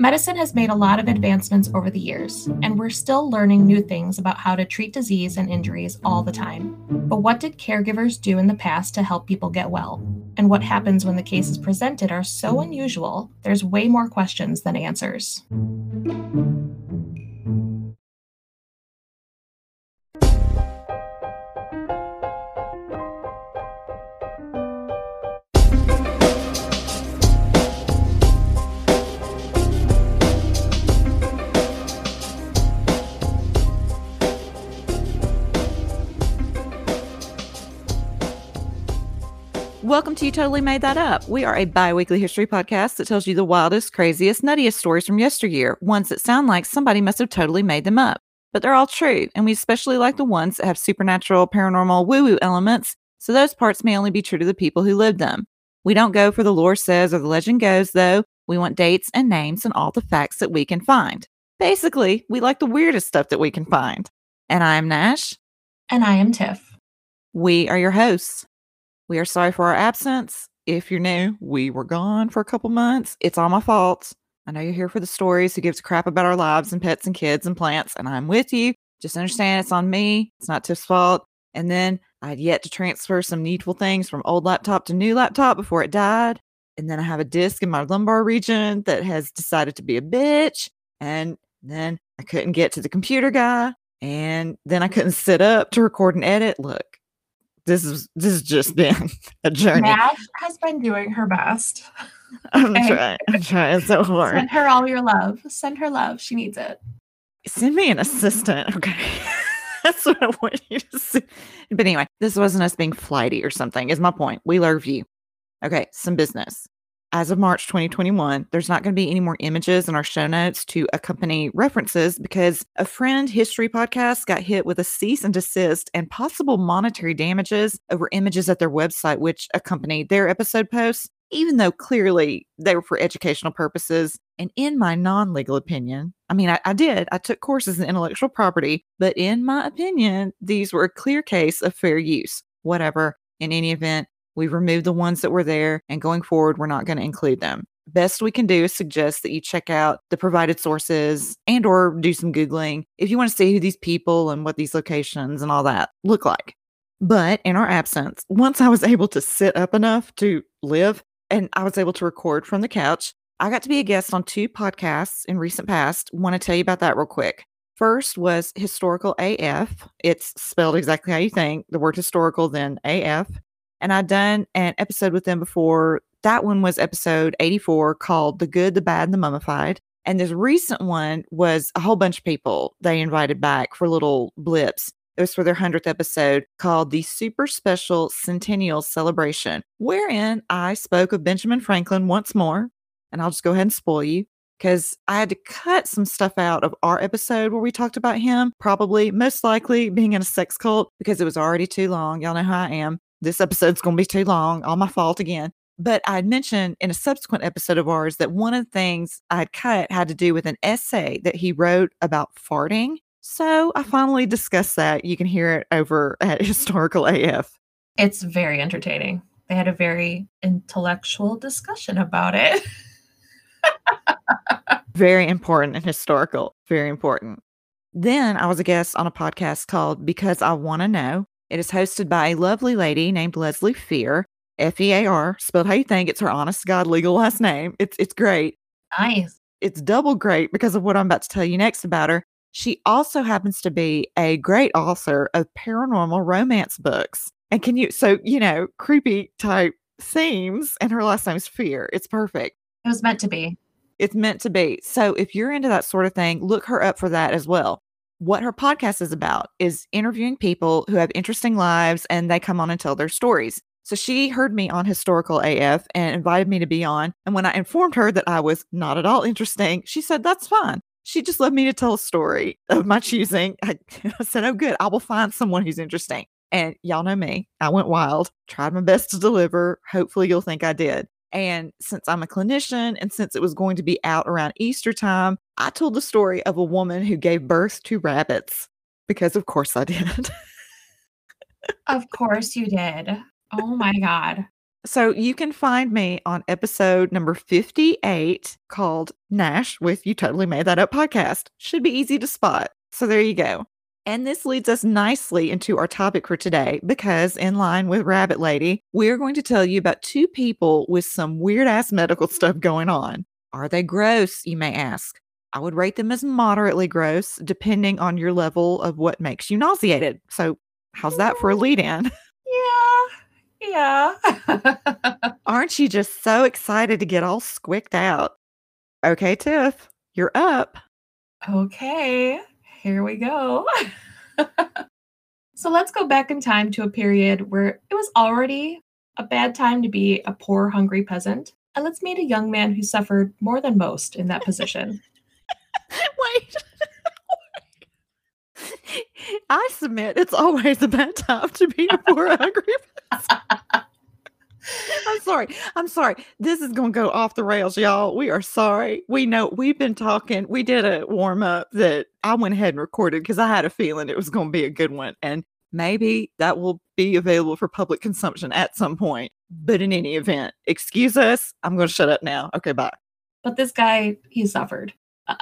Medicine has made a lot of advancements over the years, and we're still learning new things about how to treat disease and injuries all the time. But what did caregivers do in the past to help people get well? And what happens when the cases presented are so unusual, there's way more questions than answers. Welcome to You Totally Made That Up. We are a bi weekly history podcast that tells you the wildest, craziest, nuttiest stories from yesteryear, ones that sound like somebody must have totally made them up. But they're all true, and we especially like the ones that have supernatural, paranormal, woo woo elements, so those parts may only be true to the people who lived them. We don't go for the lore says or the legend goes, though. We want dates and names and all the facts that we can find. Basically, we like the weirdest stuff that we can find. And I am Nash. And I am Tiff. We are your hosts. We are sorry for our absence. If you're new, we were gone for a couple months. It's all my fault. I know you're here for the stories who gives a crap about our lives and pets and kids and plants, and I'm with you. Just understand it's on me. It's not Tiff's fault. And then I had yet to transfer some needful things from old laptop to new laptop before it died. And then I have a disc in my lumbar region that has decided to be a bitch. And then I couldn't get to the computer guy. And then I couldn't sit up to record and edit. Look, this is this has just been a journey. Nash has been doing her best. I'm okay. trying. I'm trying so hard. Send her all your love. Send her love. She needs it. Send me an assistant. Okay. That's what I want you to see. But anyway, this wasn't us being flighty or something, is my point. We love you. Okay, some business as of March 2021, there's not going to be any more images in our show notes to accompany references because a friend history podcast got hit with a cease and desist and possible monetary damages over images at their website, which accompanied their episode posts, even though clearly they were for educational purposes. And in my non legal opinion, I mean, I, I did, I took courses in intellectual property, but in my opinion, these were a clear case of fair use. Whatever. In any event, We've removed the ones that were there, and going forward, we're not going to include them. Best we can do is suggest that you check out the provided sources and or do some googling if you want to see who these people and what these locations and all that look like. But in our absence, once I was able to sit up enough to live and I was able to record from the couch, I got to be a guest on two podcasts in recent past. Want to tell you about that real quick. First was Historical AF. It's spelled exactly how you think the word historical, then AF and I'd done an episode with them before. That one was episode 84 called The Good, the Bad, and the Mummified. And this recent one was a whole bunch of people they invited back for little blips. It was for their 100th episode called the Super Special Centennial Celebration, wherein I spoke of Benjamin Franklin once more. And I'll just go ahead and spoil you because I had to cut some stuff out of our episode where we talked about him, probably most likely being in a sex cult because it was already too long. Y'all know how I am this episode's going to be too long. All my fault again. But I'd mentioned in a subsequent episode of ours that one of the things I'd cut had to do with an essay that he wrote about farting. So I finally discussed that. You can hear it over at Historical AF. It's very entertaining. They had a very intellectual discussion about it. very important and historical. Very important. Then I was a guest on a podcast called Because I Want to Know it is hosted by a lovely lady named Leslie Fear, F E A R, spelled how you think. It's her honest God legal last name. It's it's great. Nice. It's double great because of what I'm about to tell you next about her. She also happens to be a great author of paranormal romance books. And can you so you know, creepy type themes and her last name is Fear. It's perfect. It was meant to be. It's meant to be. So if you're into that sort of thing, look her up for that as well what her podcast is about is interviewing people who have interesting lives and they come on and tell their stories. So she heard me on Historical AF and invited me to be on. And when I informed her that I was not at all interesting, she said, That's fine. She just led me to tell a story of my choosing. I, I said, Oh, good. I will find someone who's interesting. And y'all know me. I went wild, tried my best to deliver. Hopefully, you'll think I did. And since I'm a clinician and since it was going to be out around Easter time, I told the story of a woman who gave birth to rabbits because, of course, I did. of course, you did. Oh my God. So you can find me on episode number 58 called Nash with You Totally Made That Up podcast. Should be easy to spot. So there you go. And this leads us nicely into our topic for today because, in line with Rabbit Lady, we're going to tell you about two people with some weird ass medical stuff going on. Are they gross, you may ask? I would rate them as moderately gross, depending on your level of what makes you nauseated. So, how's that for a mm. lead in? Yeah. Yeah. Aren't you just so excited to get all squicked out? Okay, Tiff, you're up. okay. Here we go. so let's go back in time to a period where it was already a bad time to be a poor, hungry peasant. And let's meet a young man who suffered more than most in that position. Wait. I submit it's always a bad time to be a poor hungry person. I'm sorry. I'm sorry. This is going to go off the rails, y'all. We are sorry. We know we've been talking. We did a warm up that I went ahead and recorded because I had a feeling it was going to be a good one. And maybe that will be available for public consumption at some point. But in any event, excuse us. I'm going to shut up now. Okay, bye. But this guy, he suffered.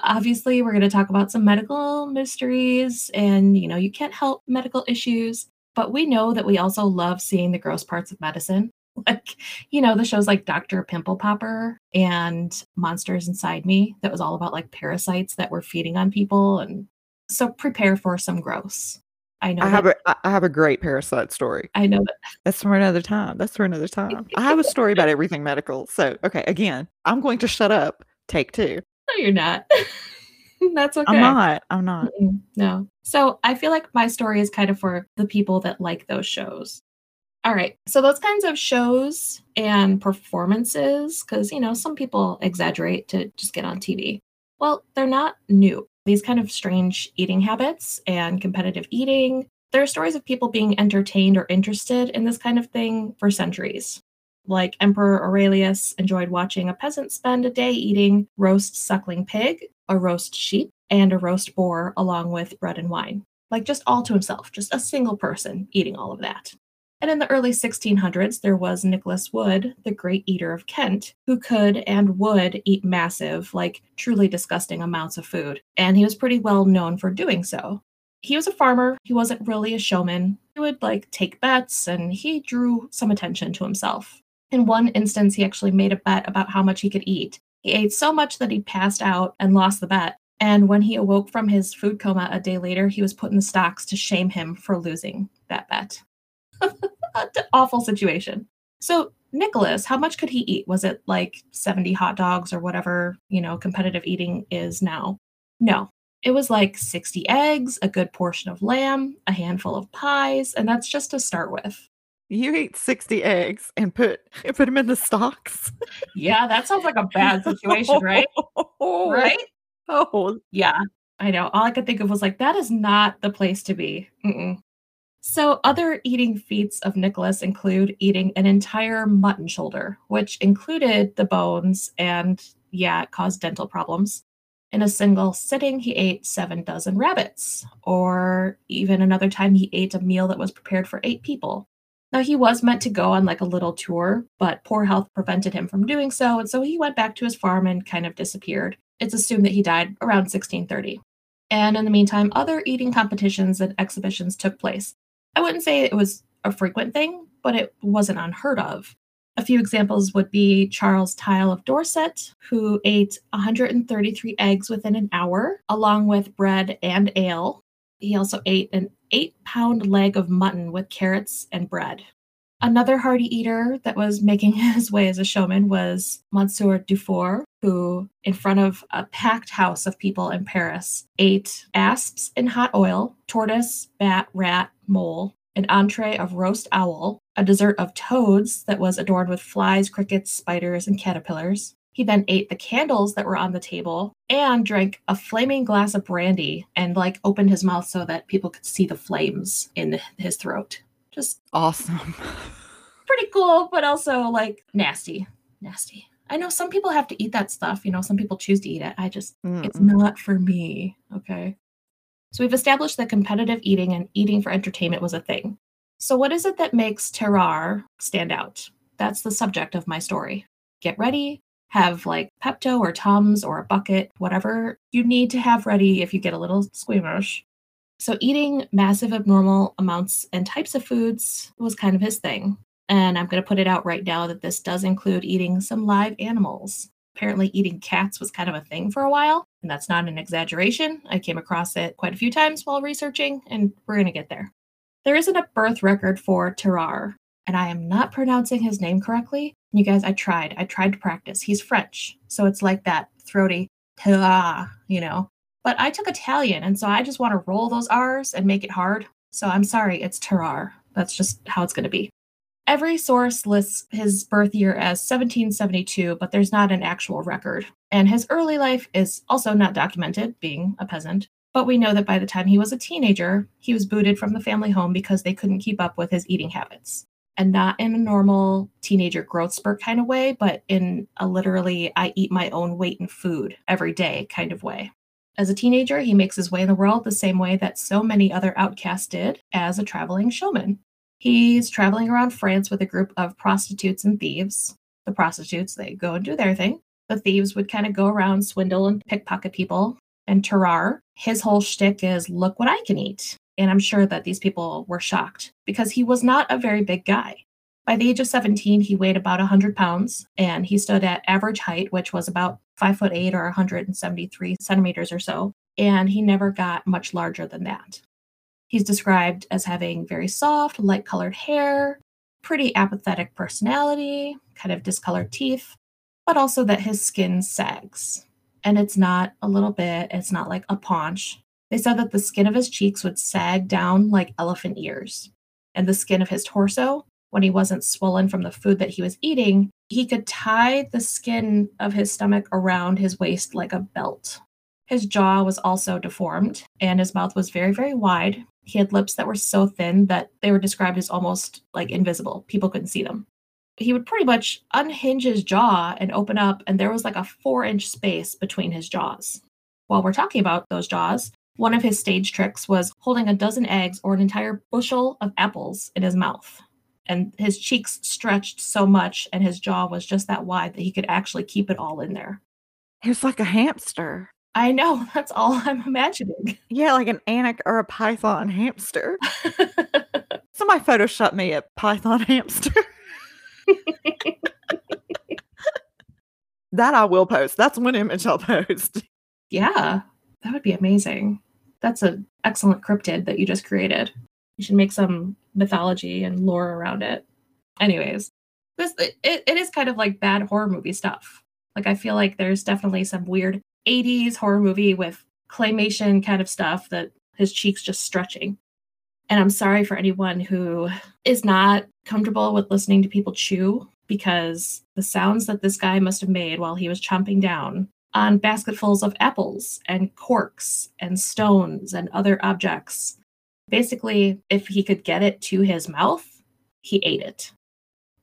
Obviously, we're going to talk about some medical mysteries, and you know, you can't help medical issues. But we know that we also love seeing the gross parts of medicine. Like, you know, the shows like Dr. Pimple Popper and Monsters Inside Me, that was all about like parasites that were feeding on people. And so prepare for some gross. I know. I that- have a I I have a great parasite story. I know that That's for another time. That's for another time. I have a story about everything medical. So, okay, again, I'm going to shut up. Take two. You're not. That's okay. I'm not. I'm not. No. So I feel like my story is kind of for the people that like those shows. All right. So those kinds of shows and performances, because, you know, some people exaggerate to just get on TV. Well, they're not new. These kind of strange eating habits and competitive eating, there are stories of people being entertained or interested in this kind of thing for centuries. Like Emperor Aurelius enjoyed watching a peasant spend a day eating roast suckling pig, a roast sheep, and a roast boar, along with bread and wine. Like just all to himself, just a single person eating all of that. And in the early 1600s, there was Nicholas Wood, the great eater of Kent, who could and would eat massive, like truly disgusting amounts of food. And he was pretty well known for doing so. He was a farmer, he wasn't really a showman. He would like take bets and he drew some attention to himself. In one instance, he actually made a bet about how much he could eat. He ate so much that he passed out and lost the bet. And when he awoke from his food coma a day later, he was put in the stocks to shame him for losing that bet. Awful situation. So, Nicholas, how much could he eat? Was it like 70 hot dogs or whatever, you know, competitive eating is now? No. It was like 60 eggs, a good portion of lamb, a handful of pies, and that's just to start with. You ate 60 eggs and put put them in the stocks. Yeah, that sounds like a bad situation, right? Right? Oh, Yeah, I know. All I could think of was like, that is not the place to be. Mm-mm. So, other eating feats of Nicholas include eating an entire mutton shoulder, which included the bones, and yeah, it caused dental problems. In a single sitting, he ate seven dozen rabbits, or even another time, he ate a meal that was prepared for eight people. Now, he was meant to go on like a little tour, but poor health prevented him from doing so, and so he went back to his farm and kind of disappeared. It's assumed that he died around 1630. And in the meantime, other eating competitions and exhibitions took place. I wouldn't say it was a frequent thing, but it wasn't unheard of. A few examples would be Charles Tile of Dorset, who ate 133 eggs within an hour, along with bread and ale. He also ate an eight pound leg of mutton with carrots and bread. Another hearty eater that was making his way as a showman was Monsieur Dufour, who, in front of a packed house of people in Paris, ate asps in hot oil, tortoise, bat, rat, mole, an entree of roast owl, a dessert of toads that was adorned with flies, crickets, spiders, and caterpillars. He then ate the candles that were on the table and drank a flaming glass of brandy and like opened his mouth so that people could see the flames in his throat. Just awesome. pretty cool, but also like nasty. Nasty. I know some people have to eat that stuff. You know, some people choose to eat it. I just, it's Mm-mm. not for me. Okay. So we've established that competitive eating and eating for entertainment was a thing. So, what is it that makes Tarrare stand out? that's the subject of my story. Get ready, have like Pepto or Tums or a bucket, whatever you need to have ready if you get a little squeamish. So, eating massive abnormal amounts and types of foods was kind of his thing. And I'm going to put it out right now that this does include eating some live animals. Apparently, eating cats was kind of a thing for a while, and that's not an exaggeration. I came across it quite a few times while researching, and we're going to get there. There isn't a birth record for Tarrare, and I am not pronouncing his name correctly. You guys, I tried. I tried to practice. He's French, so it's like that throaty you know. But I took Italian, and so I just want to roll those R's and make it hard. So I'm sorry, it's Tarrare. That's just how it's going to be. Every source lists his birth year as 1772, but there's not an actual record. And his early life is also not documented, being a peasant. But we know that by the time he was a teenager, he was booted from the family home because they couldn't keep up with his eating habits. And not in a normal teenager growth spurt kind of way, but in a literally, I eat my own weight in food every day kind of way. As a teenager, he makes his way in the world the same way that so many other outcasts did as a traveling showman. He's traveling around France with a group of prostitutes and thieves. The prostitutes, they go and do their thing. The thieves would kind of go around, swindle and pickpocket people. And Tarrare, his whole shtick is look what I can eat. And I'm sure that these people were shocked because he was not a very big guy. By the age of 17, he weighed about 100 pounds and he stood at average height, which was about 5 foot 8 or 173 centimeters or so. And he never got much larger than that. He's described as having very soft, light colored hair, pretty apathetic personality, kind of discolored teeth, but also that his skin sags. And it's not a little bit, it's not like a paunch. They said that the skin of his cheeks would sag down like elephant ears. And the skin of his torso, when he wasn't swollen from the food that he was eating, he could tie the skin of his stomach around his waist like a belt. His jaw was also deformed, and his mouth was very, very wide, he had lips that were so thin that they were described as almost like invisible. People couldn't see them. He would pretty much unhinge his jaw and open up, and there was like a four inch space between his jaws. While we're talking about those jaws, one of his stage tricks was holding a dozen eggs or an entire bushel of apples in his mouth. And his cheeks stretched so much, and his jaw was just that wide that he could actually keep it all in there. He was like a hamster. I know. That's all I'm imagining. Yeah, like an anak or a python hamster. Somebody photoshopped me a python hamster. that I will post. That's one image I'll post. Yeah, that would be amazing. That's an excellent cryptid that you just created. You should make some mythology and lore around it. Anyways, this it, it is kind of like bad horror movie stuff. Like I feel like there's definitely some weird 80s horror movie with claymation kind of stuff that his cheeks just stretching. And I'm sorry for anyone who is not comfortable with listening to people chew because the sounds that this guy must have made while he was chomping down on basketfuls of apples and corks and stones and other objects. Basically, if he could get it to his mouth, he ate it.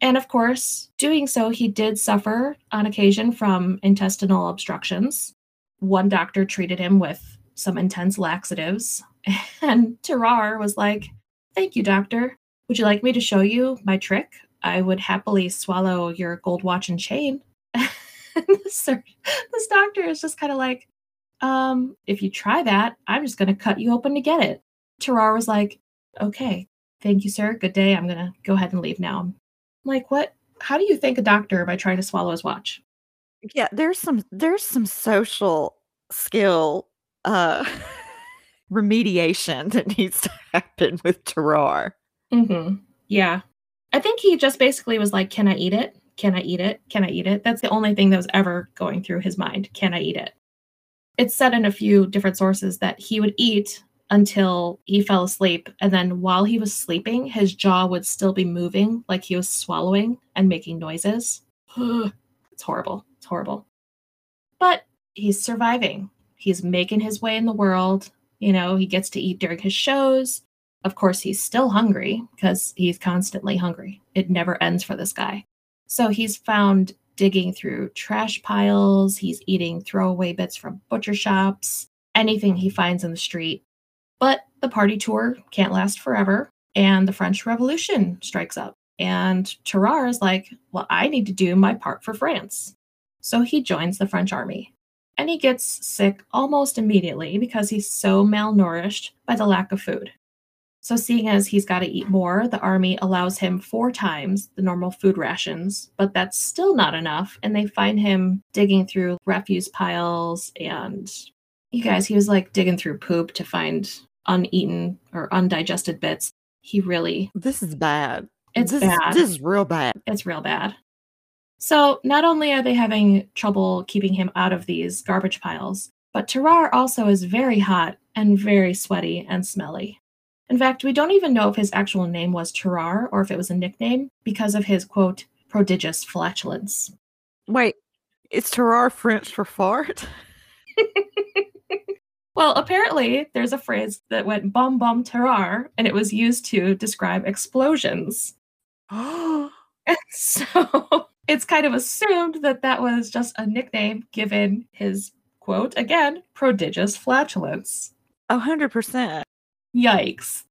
And of course, doing so, he did suffer on occasion from intestinal obstructions, one doctor treated him with some intense laxatives, and Tarrare was like, Thank you, doctor. Would you like me to show you my trick? I would happily swallow your gold watch and chain. this, this doctor is just kind of like, um, if you try that, I'm just going to cut you open to get it. Tarrare was like, okay, thank you, sir. Good day. I'm going to go ahead and leave now. I'm like, what? How do you thank a doctor by trying to swallow his watch? Yeah, there's some there's some social skill uh remediation that needs to happen with Tarrare. Mm-hmm. Yeah. I think he just basically was like, Can I eat it? Can I eat it? Can I eat it? That's the only thing that was ever going through his mind. Can I eat it? It's said in a few different sources that he would eat until he fell asleep. And then while he was sleeping, his jaw would still be moving like he was swallowing and making noises. it's horrible. It's horrible. But he's surviving. He's making his way in the world. You know, he gets to eat during his shows. Of course, he's still hungry because he's constantly hungry. It never ends for this guy. So he's found digging through trash piles, he's eating throwaway bits from butcher shops, anything he finds in the street. But the party tour can't last forever, and the French Revolution strikes up And Tarrare is like, well, I need to do my part for France. So he joins the French army. And he gets sick almost immediately because he's so malnourished by the lack of food. So, seeing as he's got to eat more, the army allows him four times the normal food rations, but that's still not enough. And they find him digging through refuse piles. And you guys, he was like digging through poop to find uneaten or undigested bits. He really. This is bad. It's this, bad. This is real bad. It's real bad. So, not only are they having trouble keeping him out of these garbage piles, but Tarrare also is very hot and very sweaty and smelly. In fact, we don't even know if his actual name was Tarrare or if it was a nickname because of his quote, prodigious flatulence. Wait, is Tarrare French for fart? well, apparently there's a phrase that went bom bom terrar, and it was used to describe explosions. and so it's kind of assumed that that was just a nickname given his quote again prodigious flatulence. A hundred percent. Yikes.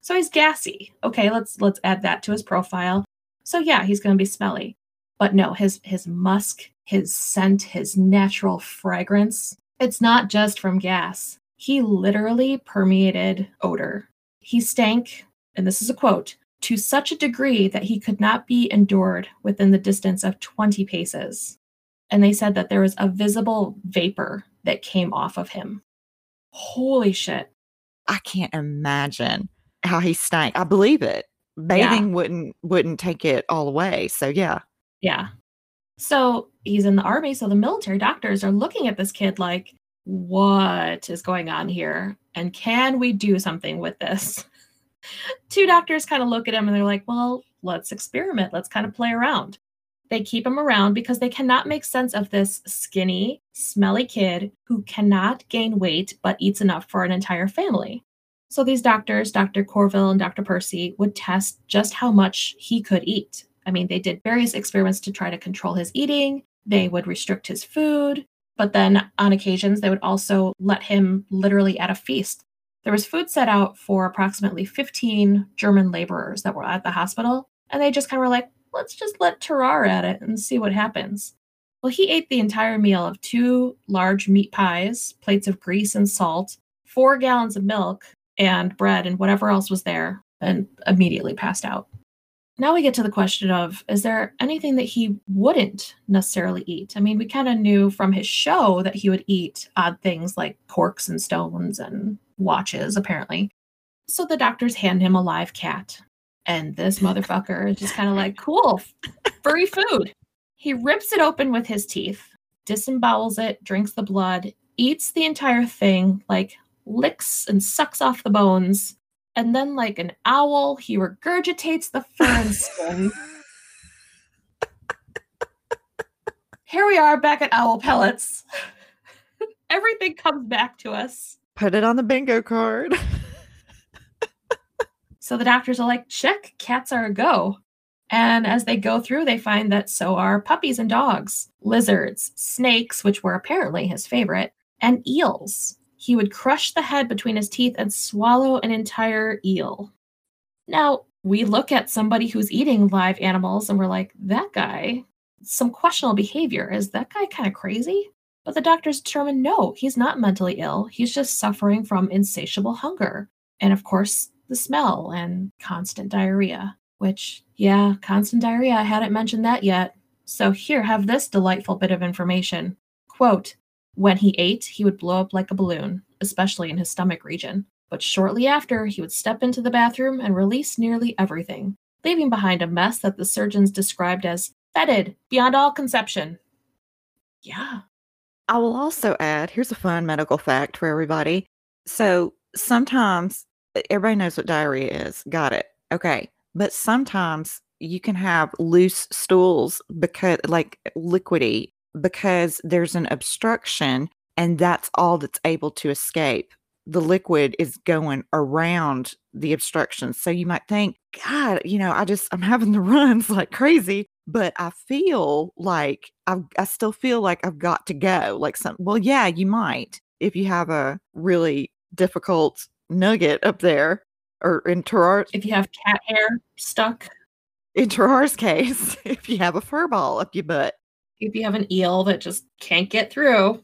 So he's gassy. Okay, let's let's add that to his profile. So yeah, he's going to be smelly. But no, his his musk, his scent, his natural fragrance, it's not just from gas. He literally permeated odor. He stank, and this is a quote, to such a degree that he could not be endured within the distance of 20 paces. And they said that there was a visible vapor that came off of him. Holy shit. I can't imagine how he stank. I believe it. Bathing yeah. wouldn't wouldn't take it all away. So yeah. Yeah. So he's in the army, so the military doctors are looking at this kid like, what is going on here? And can we do something with this? Two doctors kind of look at him and they're like, well, let's experiment. Let's kind of play around. They keep him around because they cannot make sense of this skinny, smelly kid who cannot gain weight but eats enough for an entire family. So these doctors, Dr. Courville and Dr. Percy, would test just how much he could eat. I mean, they did various experiments to try to control his eating, they would restrict his food, but then on occasions they would also let him literally at a feast. There was food set out for approximately 15 German laborers that were at the hospital, and they just kind of were like, let's just let Tarrare at it and see what happens. Well, he ate the entire meal of two large meat pies, plates of grease and salt, four gallons of milk, and bread and whatever else was there, and immediately passed out. Now we get to the question of is there anything that he wouldn't necessarily eat? I mean, we kind of knew from his show that he would eat odd things like corks and stones and watches, apparently. So the doctors hand him a live cat and this motherfucker is just kind of like, cool, furry food. He rips it open with his teeth, disembowels it, drinks the blood, eats the entire thing, like licks and sucks off the bones. And then, like an owl, he regurgitates the fur and skin. Here we are back at Owl Pellets. Everything comes back to us. Put it on the bingo card. So the doctors are like, check, cats are a go. And as they go through, they find that so are puppies and dogs, lizards, snakes, which were apparently his favorite, and eels. He would crush the head between his teeth and swallow an entire eel. Now, we look at somebody who's eating live animals and we're like, that guy, some questionable behavior. Is that guy kind of crazy? But the doctors determine no, he's not mentally ill. He's just suffering from insatiable hunger. And of course, the smell and constant diarrhea, which, yeah, constant diarrhea, I hadn't mentioned that yet. So here, have this delightful bit of information. Quote, when he ate, he would blow up like a balloon, especially in his stomach region. But shortly after, he would step into the bathroom and release nearly everything, leaving behind a mess that the surgeons described as fetid beyond all conception. Yeah. I will also add here's a fun medical fact for everybody. So sometimes everybody knows what diarrhea is. Got it. Okay. But sometimes you can have loose stools because like liquidy because there's an obstruction and that's all that's able to escape. The liquid is going around the obstruction. So you might think, God, you know, I just, I'm having the runs like crazy, but I feel like I've, I still feel like I've got to go. Like some, well, yeah, you might if you have a really difficult nugget up there or in Tarrare. If you have cat hair stuck. in Tarrare's case, if you have a fur ball up your butt. If you have an eel that just can't get through.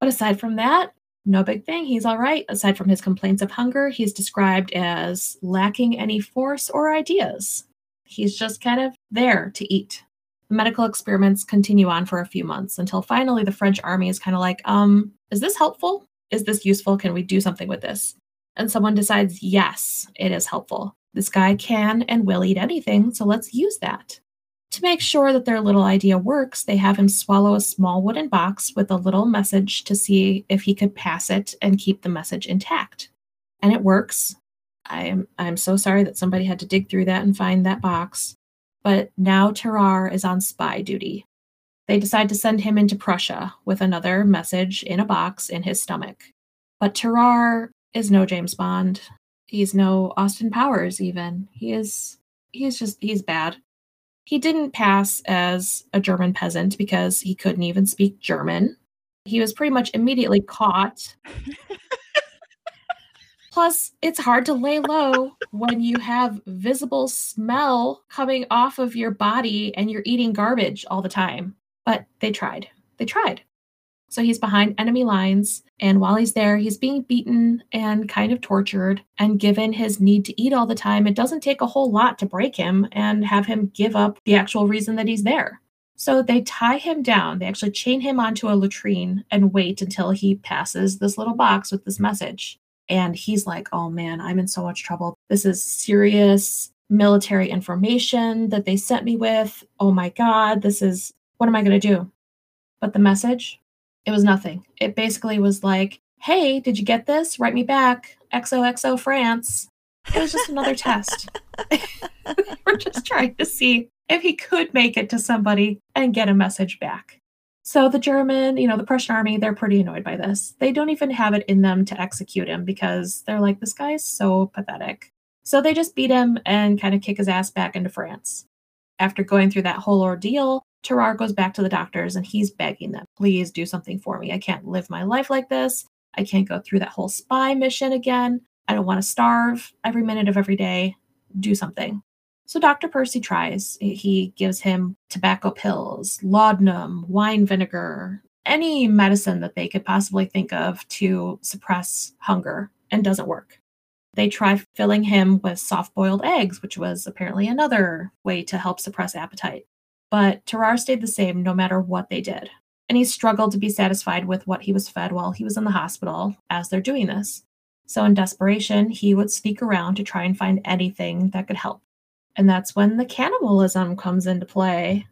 But aside from that, no big thing. He's all right. Aside from his complaints of hunger, he's described as lacking any force or ideas. He's just kind of there to eat. The medical experiments continue on for a few months until finally the French army is kind of like, um, is this helpful? Is this useful? Can we do something with this? And someone decides, yes, it is helpful. This guy can and will eat anything, so let's use that. To make sure that their little idea works, they have him swallow a small wooden box with a little message to see if he could pass it and keep the message intact. And it works. I am I'm so sorry that somebody had to dig through that and find that box. But now Tarrare is on spy duty. They decide to send him into Prussia with another message in a box in his stomach. But Tarrare is no James Bond. He's no Austin Powers even. He is he's just he's bad. He didn't pass as a German peasant because he couldn't even speak German. He was pretty much immediately caught. Plus, it's hard to lay low when you have visible smell coming off of your body and you're eating garbage all the time. But they tried. They tried. So he's behind enemy lines. And while he's there, he's being beaten and kind of tortured. And given his need to eat all the time, it doesn't take a whole lot to break him and have him give up the actual reason that he's there. So they tie him down. They actually chain him onto a latrine and wait until he passes this little box with this message. And he's like, oh man, I'm in so much trouble. This is serious military information that they sent me with. Oh my God, this is what am I going to do? But the message it was nothing. It basically was like, hey, did you get this? Write me back. XOXO France. It was just another test. We're just trying to see if he could make it to somebody and get a message back. So the German, you know, the Prussian army, they're pretty annoyed by this. They don't even have it in them to execute him because they're like, this guy's so pathetic. So they just beat him and kind of kick his ass back into France. After going through that whole ordeal, Tarrare goes back to the doctors and he's begging them, please do something for me. I can't live my life like this. I can't go through that whole spy mission again. I don't want to starve every minute of every day. Do something. So Dr. Percy tries. He gives him tobacco pills, laudanum, wine vinegar, any medicine that they could possibly think of to suppress hunger and doesn't work. They try filling him with soft boiled eggs, which was apparently another way to help suppress appetite. But Tarrare stayed the same no matter what they did. And he struggled to be satisfied with what he was fed while he was in the hospital as they're doing this. So, in desperation, he would sneak around to try and find anything that could help. And that's when the cannibalism comes into play.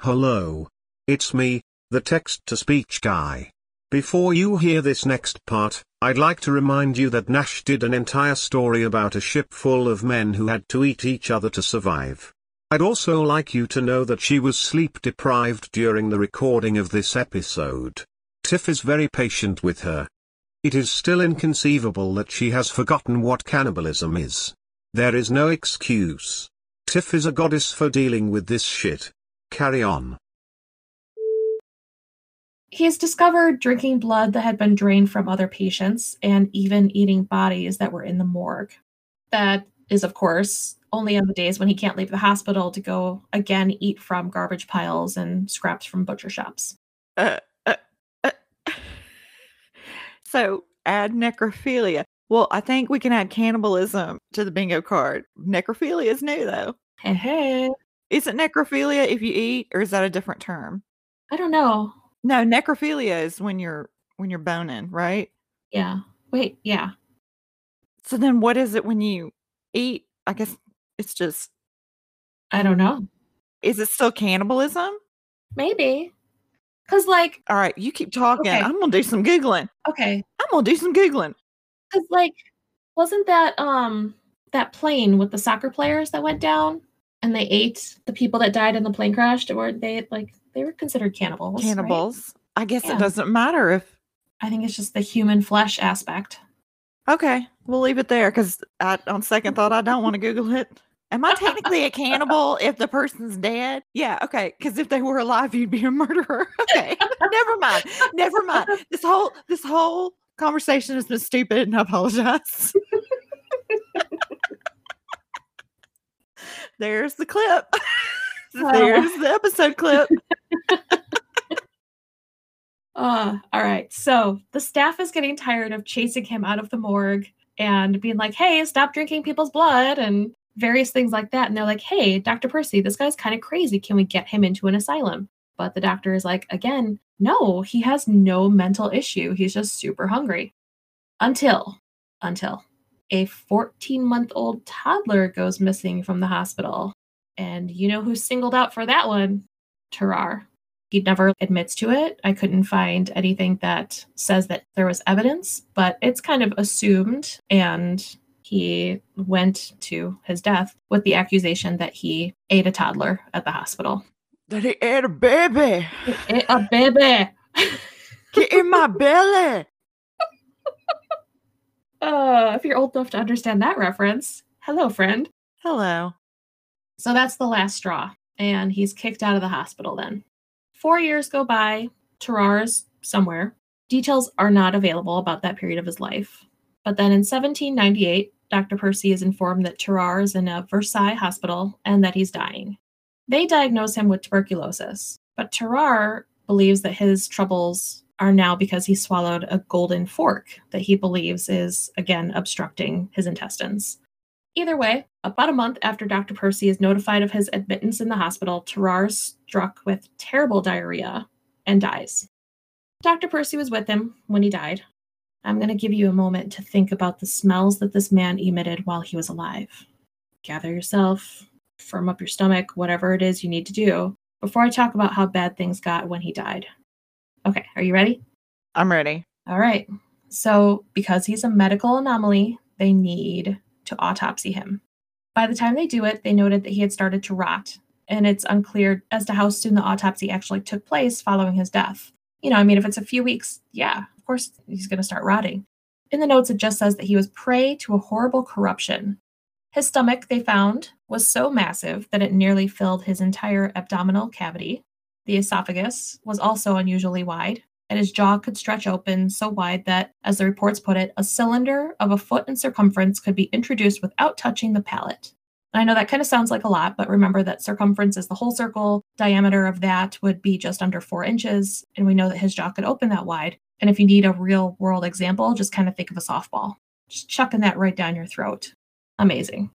Hello. It's me, the text to speech guy. Before you hear this next part, I'd like to remind you that Nash did an entire story about a ship full of men who had to eat each other to survive. I'd also like you to know that she was sleep deprived during the recording of this episode. Tiff is very patient with her. It is still inconceivable that she has forgotten what cannibalism is. There is no excuse. Tiff is a goddess for dealing with this shit. Carry on. He's discovered drinking blood that had been drained from other patients and even eating bodies that were in the morgue. That is, of course, only on the days when he can't leave the hospital to go again eat from garbage piles and scraps from butcher shops. Uh, uh, uh. So add necrophilia. Well, I think we can add cannibalism to the bingo card. Necrophilia is new though. Hey, hey. Is it necrophilia if you eat, or is that a different term? I don't know. No, necrophilia is when you're when you're boning, right? Yeah. Wait, yeah. So then what is it when you eat? I guess it's just I don't know. Is it still cannibalism? Maybe. Cause like All right, you keep talking. Okay. I'm gonna do some giggling. okay. I'm gonna do some giggling. Cause like wasn't that um that plane with the soccer players that went down and they ate the people that died in the plane crash or they like they were considered cannibals. right? Cannibals. I guess Yeah. it doesn't matter if I think it's just the human flesh aspect. Okay, we'll leave it there because on second thought, I don't want to Google it. Am I technically a cannibal if the person's dead? Yeah, okay. Because if they were alive, you'd be a murderer. Okay, never mind. Never mind. This whole this whole conversation has been stupid, and I apologize. There's the clip. There's the episode clip. Uh, all right. So the staff is getting tired of chasing him out of the morgue and being like, hey, stop drinking people's blood and various things like that. And they're like, hey, Dr. Percy, this guy's kind of crazy. Can we get him into an asylum? But the doctor is like, again, no, he has no mental issue. He's just super hungry. Until, until a 14 month old toddler goes missing from the hospital. And you know who's singled out for that one? Tarrare. He never admits to it. I couldn't find anything that says that there was evidence, but it's kind of assumed. And he went to his death with the accusation that he ate a toddler at the hospital. That he ate a baby. He ate a baby. Get in my belly. uh, if you're old enough to understand that reference, hello, friend. Hello. So that's the last straw. And he's kicked out of the hospital then. Four years go by. Tarrare is somewhere. Details are not available about that period of his life. But then in 1798, Dr. Percy is informed that Tarrare is in a Versailles hospital and that he's dying. They diagnose him with tuberculosis, but Tarrare believes that his troubles are now because he swallowed a golden fork that he believes is, again, obstructing his intestines. Either way, about a month after Dr. Percy is notified of his admittance in the hospital, Tarrare is struck with terrible diarrhea and dies. Dr. Percy was with him when he died. I'm going to give you a moment to think about the smells that this man emitted while he was alive. Gather yourself, firm up your stomach, whatever it is you need to do, before I talk about how bad things got when he died. Okay, are you ready? I'm ready. All right. So, because he's a medical anomaly, they need to autopsy him. By the time they do it, they noted that he had started to rot, and it's unclear as to how soon the autopsy actually took place following his death. You know, I mean, if it's a few weeks, yeah, of course he's going to start rotting. In the notes, it just says that he was prey to a horrible corruption. His stomach, they found, was so massive that it nearly filled his entire abdominal cavity. The esophagus was also unusually wide, and his jaw could stretch open so wide that, as the reports put it, a cylinder of a foot in circumference could be introduced without touching the palate. I know that kind of sounds like a lot, but remember that circumference is the whole circle. Diameter of that would be just under four inches, and we know that his jaw could open that wide. And if you need a real world example, just kind of think of a softball. Just chucking that right down your throat. Amazing.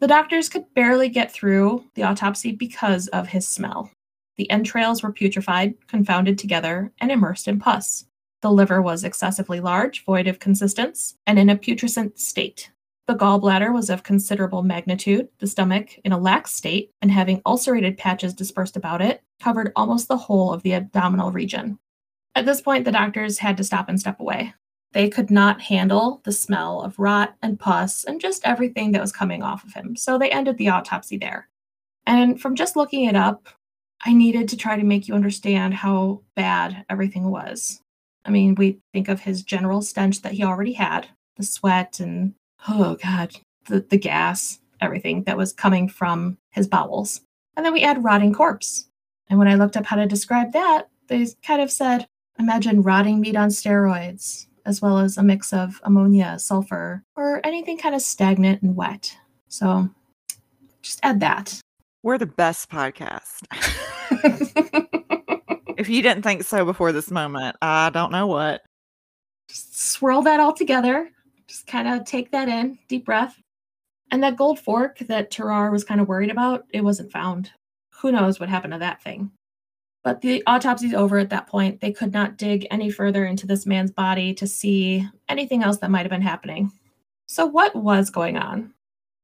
The doctors could barely get through the autopsy because of his smell. The entrails were putrefied, confounded together, and immersed in pus. The liver was excessively large, void of consistence, and in a putrescent state. The gallbladder was of considerable magnitude, the stomach in a lax state, and having ulcerated patches dispersed about it, covered almost the whole of the abdominal region. At this point, the doctors had to stop and step away. They could not handle the smell of rot and pus and just everything that was coming off of him, so they ended the autopsy there. And from just looking it up, I needed to try to make you understand how bad everything was. I mean, we think of his general stench that he already had the sweat and, oh God, the, the gas, everything that was coming from his bowels. And then we add rotting corpse. And when I looked up how to describe that, they kind of said, imagine rotting meat on steroids, as well as a mix of ammonia, sulfur, or anything kind of stagnant and wet. So just add that. We're the best podcast. if you didn't think so before this moment, I don't know what. Just swirl that all together. Just kind of take that in, deep breath. And that gold fork that Tarrare was kind of worried about, it wasn't found. Who knows what happened to that thing? But the autopsy's over at that point. They could not dig any further into this man's body to see anything else that might have been happening. So, what was going on?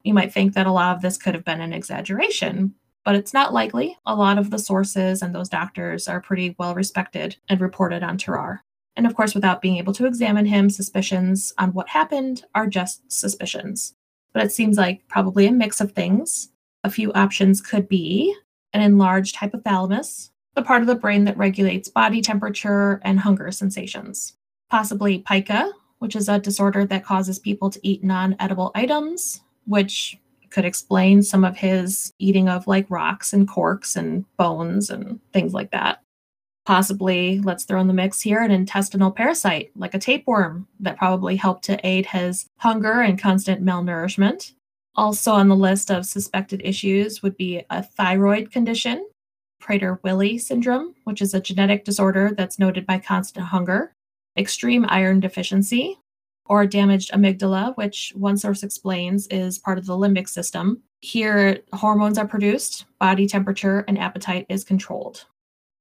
You might think that a lot of this could have been an exaggeration, but it's not likely. A lot of the sources and those doctors are pretty well respected and reported on Tarrare. And of course, without being able to examine him, suspicions on what happened are just suspicions. But it seems like probably a mix of things. A few options could be an enlarged hypothalamus, the part of the brain that regulates body temperature and hunger sensations. Possibly pica, which is a disorder that causes people to eat non edible items, which could explain some of his eating of like rocks and corks and bones and things like that. Possibly, let's throw in the mix here an intestinal parasite like a tapeworm that probably helped to aid his hunger and constant malnourishment. Also on the list of suspected issues would be a thyroid condition, Prader-Willi syndrome, which is a genetic disorder that's noted by constant hunger, extreme iron deficiency, or damaged amygdala, which one source explains is part of the limbic system. Here, hormones are produced, body temperature and appetite is controlled.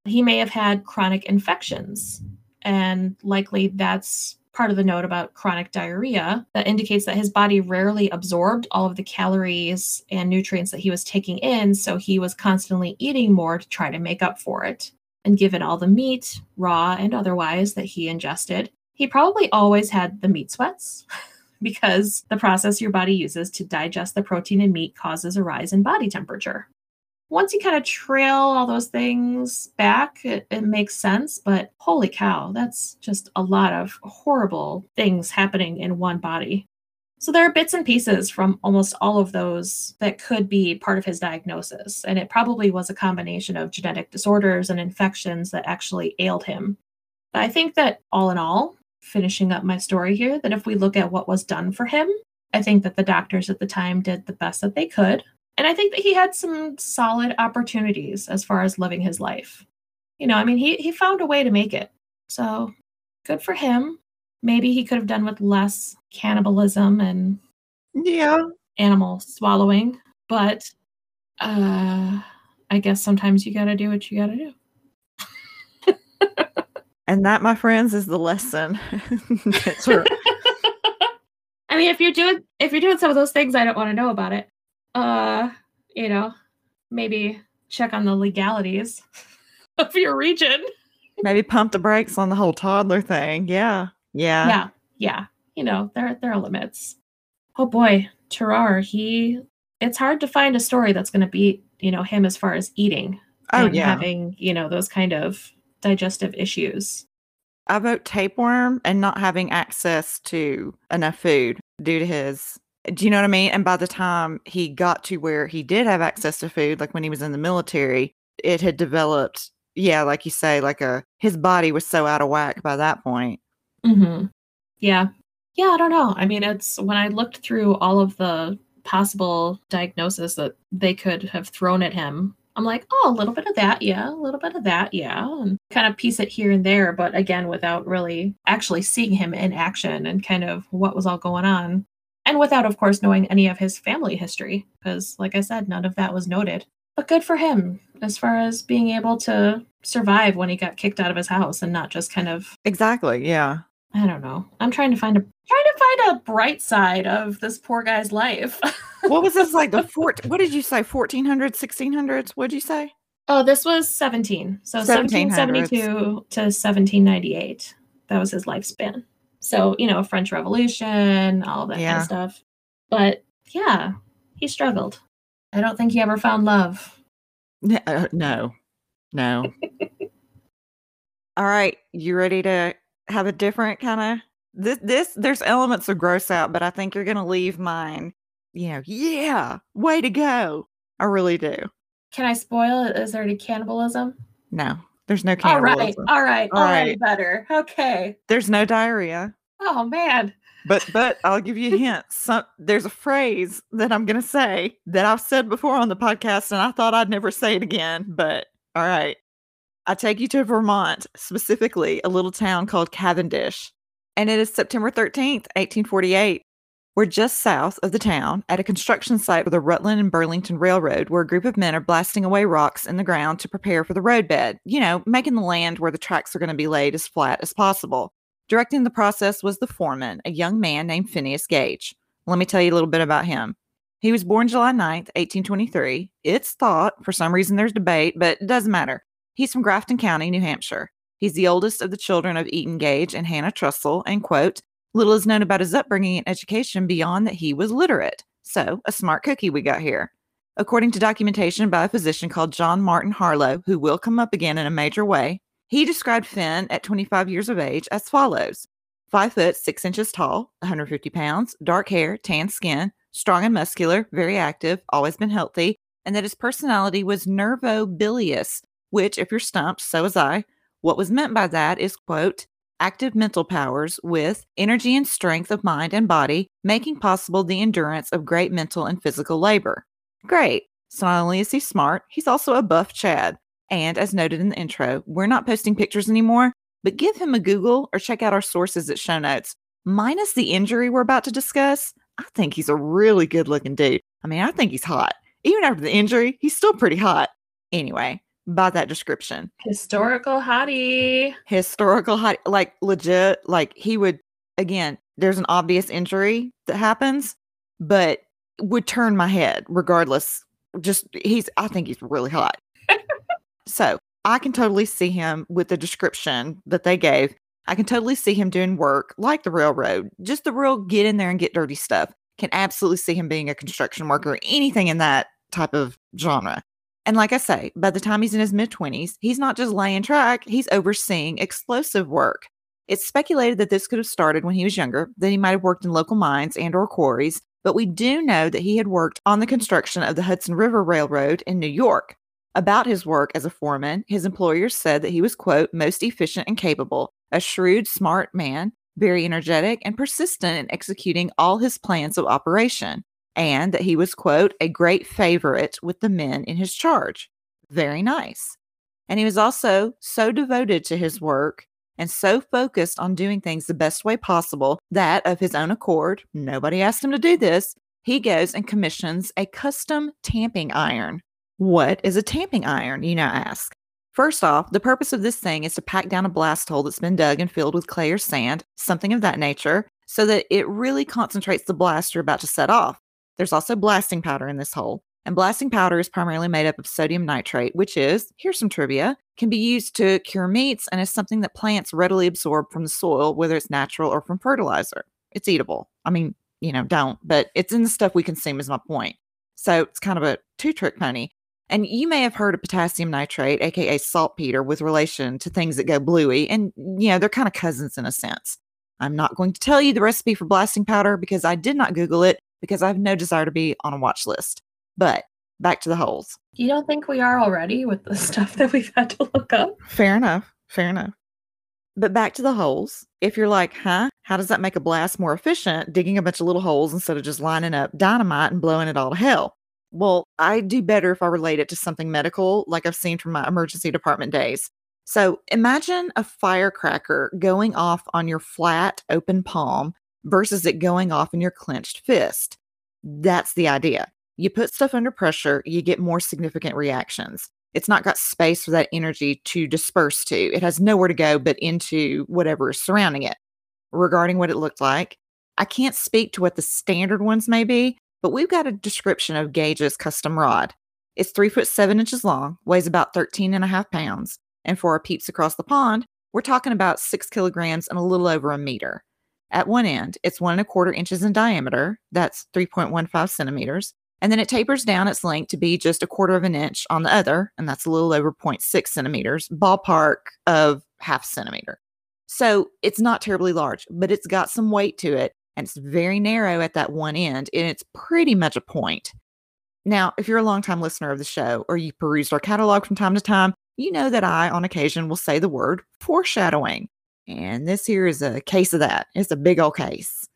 He may have had chronic infections, and likely that's part of the note about chronic diarrhea that indicates that his body rarely absorbed all of the calories and nutrients that he was taking in, so he was constantly eating more to try to make up for it. And given all the meat, raw and otherwise, that he ingested, he probably always had the meat sweats because the process your body uses to digest the protein in meat causes a rise in body temperature once you kind of trail all those things back, it, it, makes sense. But holy cow, that's just a lot of horrible things happening in one body. So there are bits and pieces from almost all of those that could be part of his diagnosis. And it probably was a combination of genetic disorders and infections that actually ailed him. But I think that all in all, finishing up my story here, that if we look at what was done for him, I think that the doctors at the time did the best that they could and I think that he had some solid opportunities as far as living his life. You know, I mean, he, he found a way to make it. So good for him. Maybe he could have done with less cannibalism and yeah, animal swallowing, but uh I guess sometimes you got to do what you got to do. And that, my friends, is the lesson. I mean, if you're doing if you're doing some of those things, I don't want to know about it uh, you know, maybe check on the legalities of your region. Maybe pump the brakes on the whole toddler thing. Yeah. Yeah. Yeah. Yeah. You know, there there are limits. Oh boy, Tarrare, he it's hard to find a story that's gonna beat, you know, him as far as eating. Oh yeah. Having, you know, those kind of digestive issues. I vote tapeworm and not having access to enough food due to his do you know what I mean? And by the time he got to where he did have access to food, like when he was in the military, it had developed, yeah, like you say, like a his body was so out of whack by that point. Mm-hmm. Yeah. Yeah, I don't know. I mean, it's when I looked through all of the possible diagnosis that they could have thrown at him, I'm like, oh, a little bit of that, yeah, a little bit of that, yeah, and kind of piece it here and there, but again, without really actually seeing him in action and kind of what was all going on and without, of course, knowing any of his family history, because, like I said, none of that was noted. But good for him as far as being able to survive when he got kicked out of his house and not just kind of. Exactly. Yeah. I don't know. I'm trying to find a trying to find a bright side of this poor guy's life. what was this like the fort what did you say 1400s 1600s what did you say oh this was 17 so 1772 to 1798 that was his lifespan so, you know, French Revolution, all that yeah. kind of stuff. But yeah, he struggled. I don't think he ever found love. Uh, no, no. all right, you ready to have a different kind of this? This there's elements of gross out, but I think you're gonna leave mine. You know, yeah, way to go. I really do. Can I spoil it? Is there any cannibalism? No. There's no cannibalism. All right, all right, all right. better. Okay. There's no diarrhea. Oh man. But but I'll give you a hint. Some, there's a phrase that I'm gonna say that I've said before on the podcast, and I thought I'd never say it again. But all right, I take you to Vermont, specifically a little town called Cavendish, and it is September 13th, 1848. We're just south of the town at a construction site for the Rutland and Burlington Railroad, where a group of men are blasting away rocks in the ground to prepare for the roadbed, you know, making the land where the tracks are going to be laid as flat as possible. Directing the process was the foreman, a young man named Phineas Gage. Let me tell you a little bit about him. He was born July 9th, 1823. It's thought, for some reason there's debate, but it doesn't matter. He's from Grafton County, New Hampshire. He's the oldest of the children of Eaton Gage and Hannah Trussell, and quote, Little is known about his upbringing and education beyond that he was literate. So, a smart cookie we got here. According to documentation by a physician called John Martin Harlow, who will come up again in a major way, he described Finn at 25 years of age as follows five foot six inches tall, 150 pounds, dark hair, tan skin, strong and muscular, very active, always been healthy, and that his personality was nervobilious, which, if you're stumped, so was I. What was meant by that is, quote, active mental powers with energy and strength of mind and body, making possible the endurance of great mental and physical labor. Great. So not only is he smart, he's also a buff Chad. And as noted in the intro, we're not posting pictures anymore, but give him a Google or check out our sources at show notes. Minus the injury we're about to discuss, I think he's a really good looking dude. I mean, I think he's hot. Even after the injury, he's still pretty hot. Anyway, by that description. Historical hottie. Historical hot, like legit, like he would, again, there's an obvious injury that happens, but would turn my head regardless. Just, he's, I think he's really hot. so I can totally see him with the description that they gave. I can totally see him doing work like the railroad, just the real get in there and get dirty stuff. Can absolutely see him being a construction worker, anything in that type of genre. And like I say, by the time he's in his mid 20s, he's not just laying track, he's overseeing explosive work. It's speculated that this could have started when he was younger, that he might have worked in local mines and or quarries, but we do know that he had worked on the construction of the Hudson River Railroad in New York. About his work as a foreman, his employers said that he was, quote, most efficient and capable, a shrewd, smart man, very energetic and persistent in executing all his plans of operation, and that he was, quote, a great favorite with the men in his charge. Very nice. And he was also so devoted to his work and so focused on doing things the best way possible that, of his own accord, nobody asked him to do this, he goes and commissions a custom tamping iron what is a tamping iron, you now ask? First off, the purpose of this thing is to pack down a blast hole that's been dug and filled with clay or sand, something of that nature, so that it really concentrates the blast you're about to set off. There's also blasting powder in this hole, and blasting powder is primarily made up of sodium nitrate, which is, here's some trivia, can be used to cure meats and is something that plants readily absorb from the soil, whether it's natural or from fertilizer. It's eatable. I mean, you know, don't, but it's in the stuff we consume, is my point. So it's kind of a two trick pony. And you may have heard of potassium nitrate, aka saltpeter, with relation to things that go bluey. And, you know, they're kind of cousins in a sense. I'm not going to tell you the recipe for blasting powder because I did not Google it because I have no desire to be on a watch list. But back to the holes. You don't think we are already with the stuff that we've had to look up? Fair enough. Fair enough. But back to the holes. If you're like, huh, how does that make a blast more efficient, digging a bunch of little holes instead of just lining up dynamite and blowing it all to hell? Well, I do better if I relate it to something medical, like I've seen from my emergency department days. So imagine a firecracker going off on your flat, open palm versus it going off in your clenched fist. That's the idea. You put stuff under pressure, you get more significant reactions. It's not got space for that energy to disperse to. It has nowhere to go but into whatever is surrounding it. Regarding what it looked like, I can't speak to what the standard ones may be, but we've got a description of Gage's custom rod. It's three foot seven inches long, weighs about 13 and a half pounds. And for our peeps across the pond, we're talking about six kilograms and a little over a meter. At one end, it's one and a quarter inches in diameter. That's 3.15 centimeters. And then it tapers down its length to be just a quarter of an inch on the other, and that's a little over 0.6 centimeters, ballpark of half centimeter. So it's not terribly large, but it's got some weight to it and it's very narrow at that one end, and it's pretty much a point. Now, if you're a longtime listener of the show or you perused our catalog from time to time, you know that I, on occasion, will say the word foreshadowing. And this here is a case of that. It's a big old case.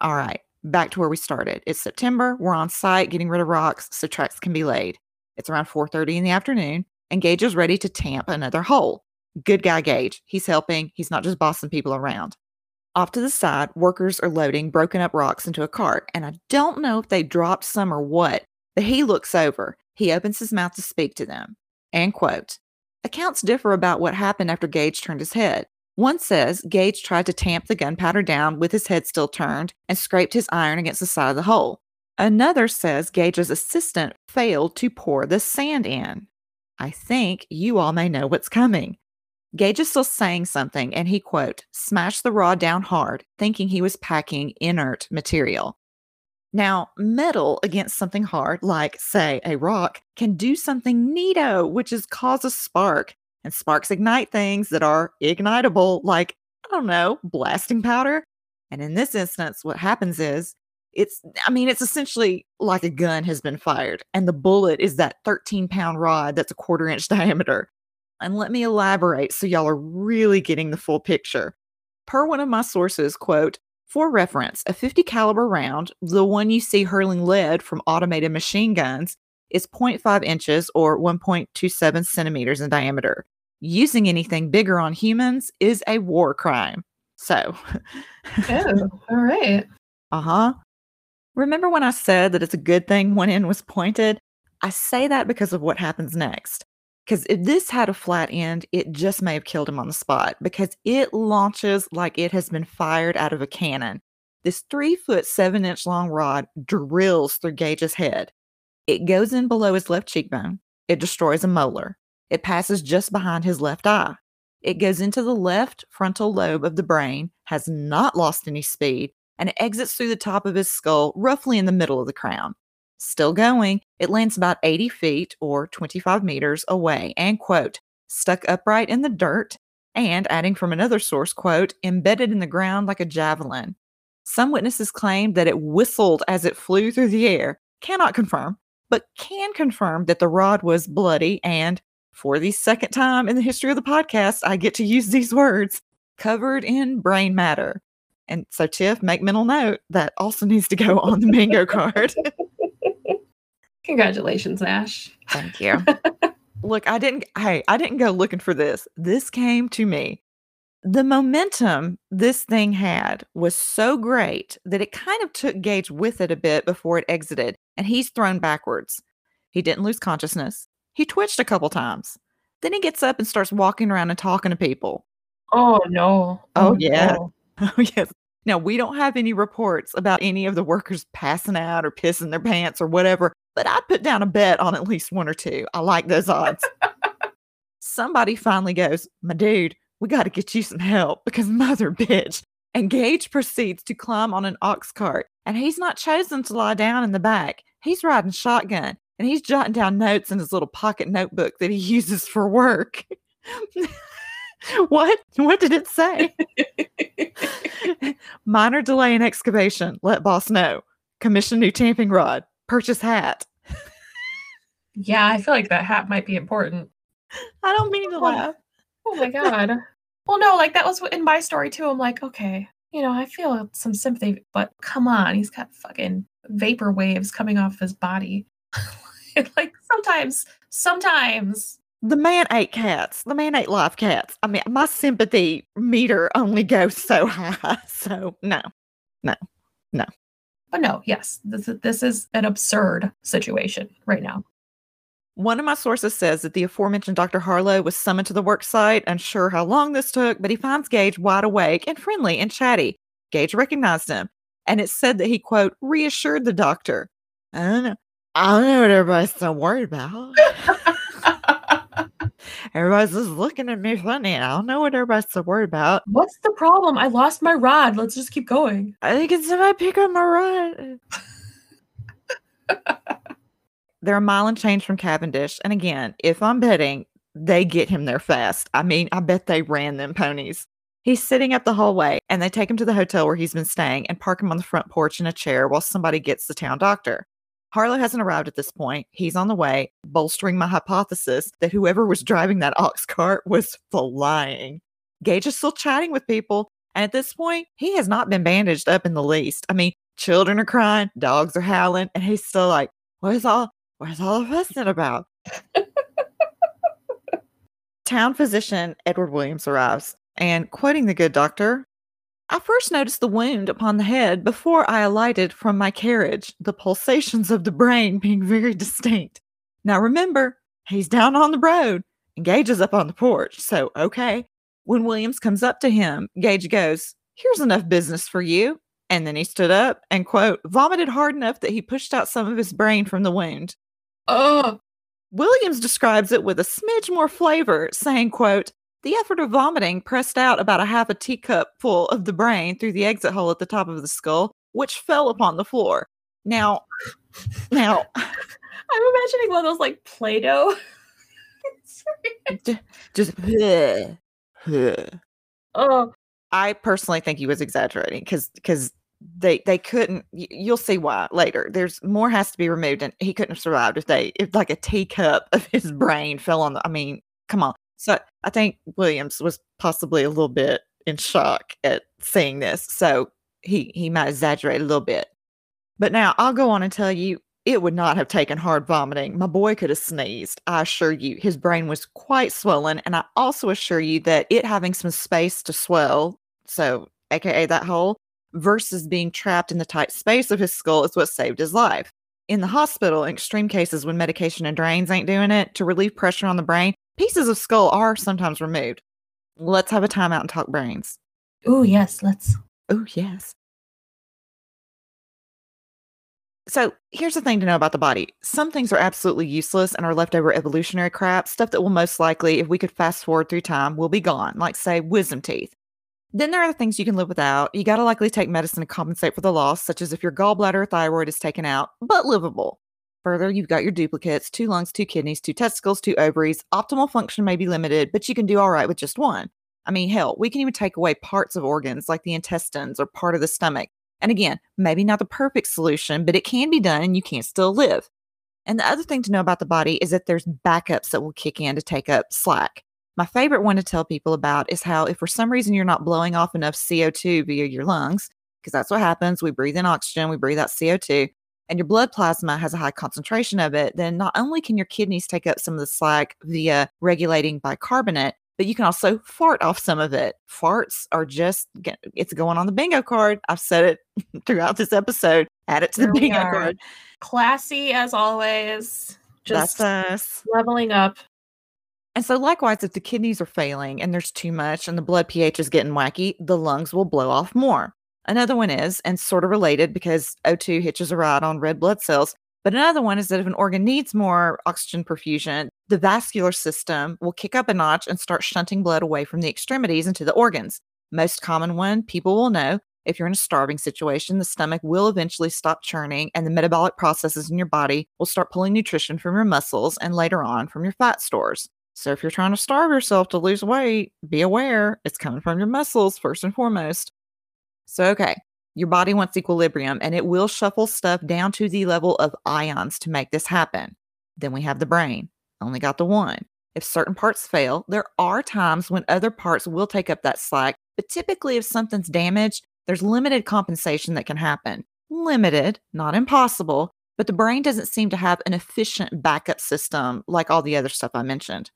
All right, back to where we started. It's September. We're on site getting rid of rocks so tracks can be laid. It's around 4:30 in the afternoon, and Gage is ready to tamp another hole. Good guy Gage. He's helping. He's not just bossing people around. Off to the side, workers are loading broken up rocks into a cart, and I don't know if they dropped some or what, but he looks over. He opens his mouth to speak to them. And quote Accounts differ about what happened after Gage turned his head. One says Gage tried to tamp the gunpowder down with his head still turned and scraped his iron against the side of the hole. Another says Gage's assistant failed to pour the sand in. I think you all may know what's coming. Gage is still saying something, and he, quote, smashed the rod down hard, thinking he was packing inert material. Now, metal against something hard, like, say, a rock, can do something neato, which is cause a spark. And sparks ignite things that are ignitable, like, I don't know, blasting powder. And in this instance, what happens is it's, I mean, it's essentially like a gun has been fired, and the bullet is that 13 pound rod that's a quarter inch diameter. And let me elaborate so y'all are really getting the full picture. per one of my sources, quote, for reference, a 50 caliber round, the one you see hurling lead from automated machine guns, is 0.5 inches or 1.27 centimeters in diameter. Using anything bigger on humans is a war crime. So, Oh, all right. uh huh. Remember when I said that it's a good thing one end was pointed? I say that because of what happens next. Because if this had a flat end, it just may have killed him on the spot because it launches like it has been fired out of a cannon. This three foot, seven inch long rod drills through Gage's head. It goes in below his left cheekbone. It destroys a molar. It passes just behind his left eye. It goes into the left frontal lobe of the brain, has not lost any speed, and it exits through the top of his skull, roughly in the middle of the crown. Still going, it lands about 80 feet or 25 meters away and, quote, stuck upright in the dirt, and adding from another source, quote, embedded in the ground like a javelin. Some witnesses claimed that it whistled as it flew through the air. Cannot confirm, but can confirm that the rod was bloody and, for the second time in the history of the podcast, I get to use these words covered in brain matter. And so, Tiff, make mental note that also needs to go on the bingo card. Congratulations, Ash. Thank you. Look, I didn't, hey, I didn't go looking for this. This came to me. The momentum this thing had was so great that it kind of took Gage with it a bit before it exited, and he's thrown backwards. He didn't lose consciousness. He twitched a couple times. Then he gets up and starts walking around and talking to people. Oh no. Oh, yeah. no. Oh, yes. Now, we don't have any reports about any of the workers passing out or pissing their pants or whatever, but I'd put down a bet on at least one or two. I like those odds. Somebody finally goes, My dude, we got to get you some help because mother bitch. And Gage proceeds to climb on an ox cart, and he's not chosen to lie down in the back. He's riding shotgun, and he's jotting down notes in his little pocket notebook that he uses for work. what? What did it say? Minor delay in excavation. Let boss know. Commission new tamping rod. Purchase hat. Yeah, I feel like that hat might be important. I don't mean to laugh. Oh my god. well, no, like that was in my story too. I'm like, okay, you know, I feel some sympathy, but come on, he's got fucking vapor waves coming off his body. like sometimes, sometimes. The man ate cats. The man ate live cats. I mean, my sympathy meter only goes so high. So no. No, no. But no, yes, this is, this is an absurd situation right now. One of my sources says that the aforementioned Dr. Harlow was summoned to the work site, unsure how long this took, but he finds Gage wide awake and friendly and chatty. Gage recognized him, and it said that he, quote, reassured the doctor. I don't know. I don't know what everybody's so worried about. Everybody's just looking at me funny. I don't know what everybody's so worried about. What's the problem? I lost my rod. Let's just keep going. I think it's somebody pick up my rod. They're a mile and change from Cavendish. And again, if I'm betting, they get him there fast. I mean, I bet they ran them ponies. He's sitting up the hallway and they take him to the hotel where he's been staying and park him on the front porch in a chair while somebody gets the town doctor. Harlow hasn't arrived at this point. He's on the way, bolstering my hypothesis that whoever was driving that ox cart was flying. Gage is still chatting with people, and at this point, he has not been bandaged up in the least. I mean, children are crying, dogs are howling, and he's still like, what is all where's all the fussing about? Town physician Edward Williams arrives, and quoting the good doctor, I first noticed the wound upon the head before I alighted from my carriage, the pulsations of the brain being very distinct. Now remember, he's down on the road, and Gage is up on the porch, so okay. When Williams comes up to him, Gage goes, Here's enough business for you. And then he stood up and, quote, vomited hard enough that he pushed out some of his brain from the wound. Oh, Williams describes it with a smidge more flavor, saying, quote, the effort of vomiting pressed out about a half a teacup full of the brain through the exit hole at the top of the skull, which fell upon the floor. Now, now, I'm imagining one of those like Play-Doh. j- just, bleh, bleh. oh, I personally think he was exaggerating because because they they couldn't. You'll see why later. There's more has to be removed, and he couldn't have survived if they if like a teacup of his brain fell on the. I mean, come on. So I think Williams was possibly a little bit in shock at seeing this. So he he might exaggerate a little bit. But now I'll go on and tell you it would not have taken hard vomiting. My boy could have sneezed. I assure you, his brain was quite swollen. And I also assure you that it having some space to swell, so AKA that hole, versus being trapped in the tight space of his skull is what saved his life. In the hospital, in extreme cases when medication and drains ain't doing it, to relieve pressure on the brain, pieces of skull are sometimes removed. Let's have a timeout and talk brains. Oh, yes, let's. Oh, yes. So here's the thing to know about the body. Some things are absolutely useless and are leftover evolutionary crap, stuff that will most likely, if we could fast forward through time, will be gone, like, say, wisdom teeth. Then there are the things you can live without. You got to likely take medicine to compensate for the loss, such as if your gallbladder or thyroid is taken out, but livable. Further, you've got your duplicates two lungs, two kidneys, two testicles, two ovaries. Optimal function may be limited, but you can do all right with just one. I mean, hell, we can even take away parts of organs like the intestines or part of the stomach. And again, maybe not the perfect solution, but it can be done and you can still live. And the other thing to know about the body is that there's backups that will kick in to take up slack. My favorite one to tell people about is how, if for some reason you're not blowing off enough CO2 via your lungs, because that's what happens, we breathe in oxygen, we breathe out CO2, and your blood plasma has a high concentration of it, then not only can your kidneys take up some of the slack via regulating bicarbonate, but you can also fart off some of it. Farts are just, it's going on the bingo card. I've said it throughout this episode. Add it to the bingo card. Classy as always. Just That's us. leveling up. And so, likewise, if the kidneys are failing and there's too much and the blood pH is getting wacky, the lungs will blow off more. Another one is, and sort of related because O2 hitches a ride on red blood cells, but another one is that if an organ needs more oxygen perfusion, the vascular system will kick up a notch and start shunting blood away from the extremities into the organs. Most common one, people will know if you're in a starving situation, the stomach will eventually stop churning and the metabolic processes in your body will start pulling nutrition from your muscles and later on from your fat stores. So if you're trying to starve yourself to lose weight, be aware it's coming from your muscles first and foremost. So, okay, your body wants equilibrium and it will shuffle stuff down to the level of ions to make this happen. Then we have the brain. Only got the one. If certain parts fail, there are times when other parts will take up that slack, but typically, if something's damaged, there's limited compensation that can happen. Limited, not impossible, but the brain doesn't seem to have an efficient backup system like all the other stuff I mentioned.